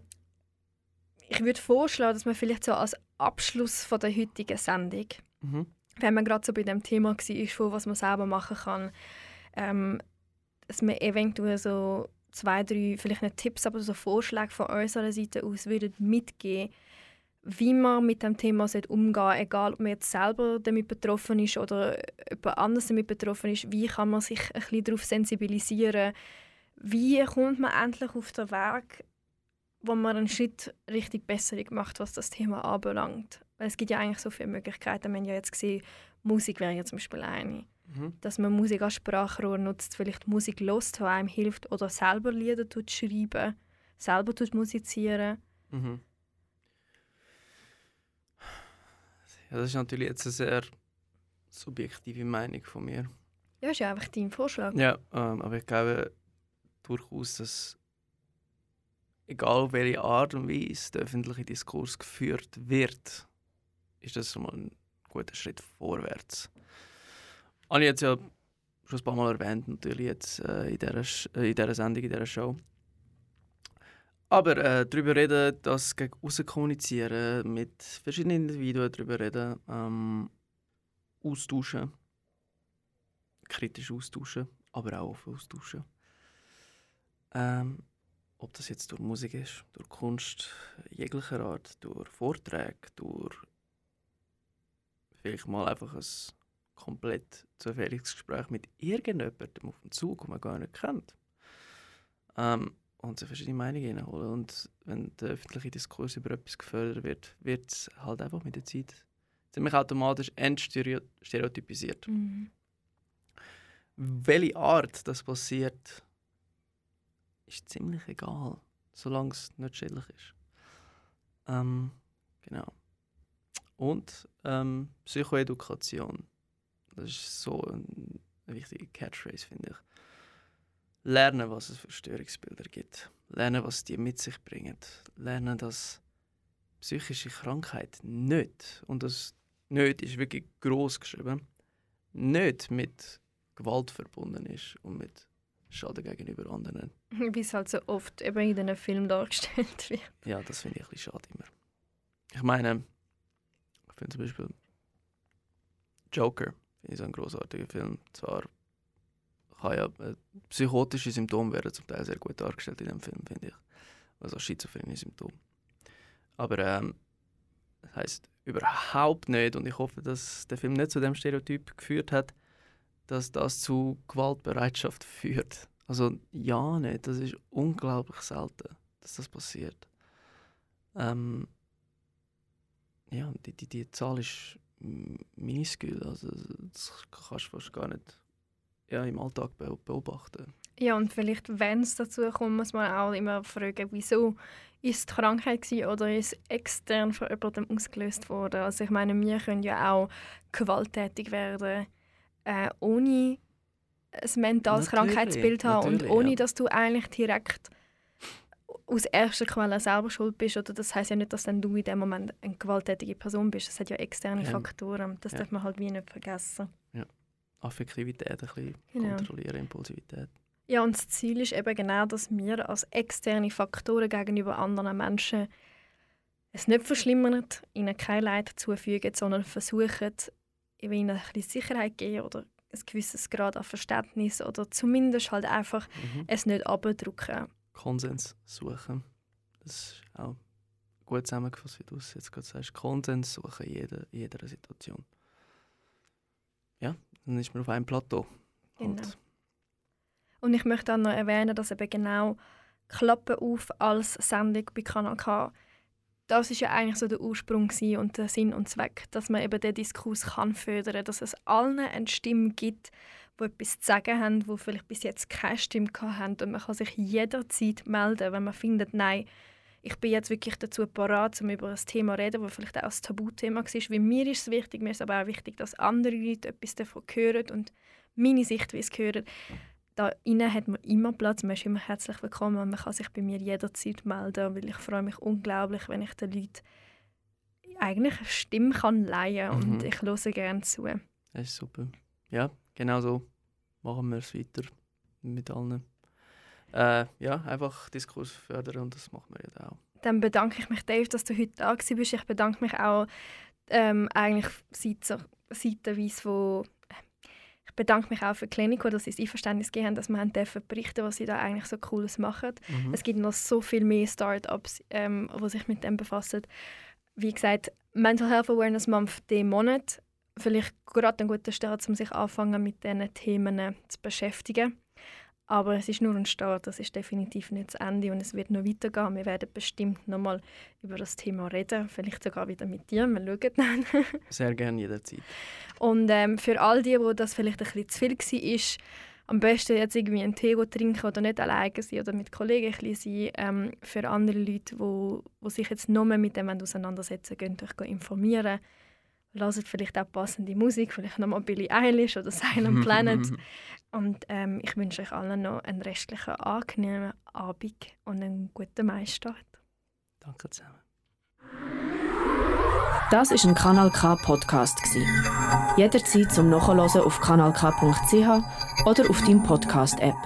ich würd vorschlagen, dass man vielleicht so als Abschluss von der heutigen Sendung, Mhm. wenn man gerade so bei dem Thema war, von was man selber machen kann, ähm, dass man eventuell so zwei, drei, vielleicht nicht Tipps, aber so Vorschläge von unserer Seite aus würden mitgeben, wie man mit dem Thema umgehen sollte, egal ob man jetzt selber damit betroffen ist oder jemand anders damit betroffen ist, wie kann man sich ein bisschen darauf sensibilisieren, wie kommt man endlich auf den Weg, wo man einen Schritt richtig Besserung macht, was das Thema anbelangt. Weil es gibt ja eigentlich so viele Möglichkeiten. Wir haben ja jetzt gesehen, Musik wäre ja zum Beispiel eine. Mhm. Dass man Musik als Sprachrohr nutzt, vielleicht Musik lost, die einem hilft, oder selber Lieder tut schreiben, selber tut musizieren. Mhm. Ja, das ist natürlich jetzt eine sehr subjektive Meinung von mir. Ja, ist ja einfach dein Vorschlag. Ja, ähm, aber ich glaube durchaus, dass egal welche Art und Weise der öffentliche Diskurs geführt wird, ist das schon mal ein guter Schritt vorwärts. Habe ich jetzt ja schon ein paar Mal erwähnt, natürlich jetzt äh, in, dieser, äh, in dieser Sendung, in dieser Show. Aber äh, darüber reden, das gegen aussen kommunizieren, mit verschiedenen Individuen darüber reden, ähm, austauschen, kritisch austauschen, aber auch offen austauschen. Ähm, ob das jetzt durch Musik ist, durch Kunst jeglicher Art, durch Vorträge, durch vielleicht mal einfach ein komplett zufälliges Gespräch mit irgendjemandem auf dem Zug, den man gar nicht kennt. Ähm, und sich verschiedene Meinungen reinholen. Und wenn der öffentliche Diskurs über etwas gefördert wird, wird es halt einfach mit der Zeit ziemlich automatisch entstereotypisiert. Mhm. Welche Art das passiert, ist ziemlich egal, solange es nicht schädlich ist. Ähm, genau. Und ähm, Psychoedukation. Das ist so ein, eine wichtige Catchphrase, finde ich. Lernen, was es für Störungsbilder gibt. Lernen, was die mit sich bringen. Lernen, dass psychische Krankheit nicht, und das nicht ist wirklich groß geschrieben, nicht mit Gewalt verbunden ist und mit Schaden gegenüber anderen. Wie es halt so oft eben in diesen Filmen dargestellt wird. Ja, das finde ich ein bisschen schade immer. Ich meine, ich finde zum Beispiel Joker, finde ich so ein großartiger Film. Zwar kann ja äh, psychotische Symptome werden zum Teil sehr gut dargestellt in dem Film, finde ich. Also schizophrene Symptome. Aber ähm, das heißt überhaupt nicht, und ich hoffe, dass der Film nicht zu dem Stereotyp geführt hat, dass das zu Gewaltbereitschaft führt. Also ja, nicht. Das ist unglaublich selten, dass das passiert. Ähm, ja, die, die, die Zahl ist minuskel. Also das kannst du fast gar nicht ja, im Alltag be beobachten. Ja, und vielleicht, wenn es dazu kommt, muss man auch immer fragen, wieso ist es die Krankheit gewesen oder ist extern von jemandem ausgelöst worden. Also ich meine, wir können ja auch gewalttätig werden, äh, ohne ein mentales Natürlich, Krankheitsbild haben und ohne, ja. dass du eigentlich direkt aus erster Quelle selber schuld bist. Oder das heißt ja nicht, dass dann du in dem Moment eine gewalttätige Person bist. Das hat ja externe Ja. Faktoren. Das Ja. darf man halt wie nicht vergessen. Affektivität ein bisschen Genau. kontrollieren, Impulsivität. Ja, und das Ziel ist eben genau, dass wir als externe Faktoren gegenüber anderen Menschen es nicht verschlimmern, ihnen kein Leid zufügen, sondern versuchen, ihnen ein bisschen Sicherheit zu geben oder ein gewisses Grad an Verständnis oder zumindest halt einfach Mhm. es nicht abdrücken. Konsens suchen. Das ist auch gut zusammengefasst, wie du es jetzt gerade sagst. Konsens suchen in jeder, in jeder Situation. Dann ist man auf einem Plateau. Genau. Halt. Und ich möchte auch noch erwähnen, dass eben genau Klappe auf als Sendung bei Kanal K, das ist ja eigentlich so der Ursprung und der Sinn und Zweck, dass man eben den Diskurs kann fördern, dass es allen eine Stimme gibt, wo etwas zu sagen haben, wo vielleicht bis jetzt keine Stimme gehabt haben und man kann sich jederzeit melden, wenn man findet, nein, ich bin jetzt wirklich dazu parat, um über ein Thema zu reden, das vielleicht auch ein Tabuthema war. Weil mir ist es wichtig, mir ist aber auch wichtig, dass andere Leute etwas davon hören und meine Sichtweise hören da innen hat man immer Platz, man ist immer herzlich willkommen und man kann sich bei mir jederzeit melden, weil ich freue mich unglaublich, wenn ich den Leuten eigentlich eine Stimme kann leihen und Mhm. ich höre gerne zu. Das ist super. Ja, genau so machen wir es weiter mit allen. Äh, ja, einfach Diskurs fördern und das machen wir ja auch. Dann bedanke ich mich, Dave, dass du heute da bist. Ich bedanke mich auch ähm, eigentlich seite- seitenweise von ich bedanke mich auch für die Klinico, dass sie das Einverständnis gegeben haben, dass wir haben dürfen berichten was sie da eigentlich so Cooles machen. Mhm. Es gibt noch so viel mehr Startups, ähm, die sich mit dem befassen. Wie gesagt, Mental Health Awareness Month diesen Monat. Vielleicht gerade ein guter Start, um sich anfangen mit diesen Themen äh, zu beschäftigen. Aber es ist nur ein Start, das ist definitiv nicht das Ende und es wird noch weitergehen. Wir werden bestimmt noch mal über das Thema reden, vielleicht sogar wieder mit dir. Wir schauen dann. Sehr gerne jederzeit. Und ähm, für all die, wo das vielleicht ein bisschen zu viel war, am besten jetzt irgendwie einen Tee trinken oder nicht alleine sein oder mit Kollegen ein bisschen sein. Ähm, für andere Leute, die wo, wo sich jetzt noch mehr mit dem auseinandersetzen wollen, gehen euch informieren. Hört vielleicht auch passende Musik, vielleicht nochmal Billie Eilish oder Silent Planet. Und ähm, ich wünsche euch allen noch einen restlichen angenehmen Abend und einen guten Maistart. Danke zusammen. Das ist ein Kanal K Podcast gsi. Jederzeit zum Nachhören auf kanalk.ch oder auf deinem Podcast App.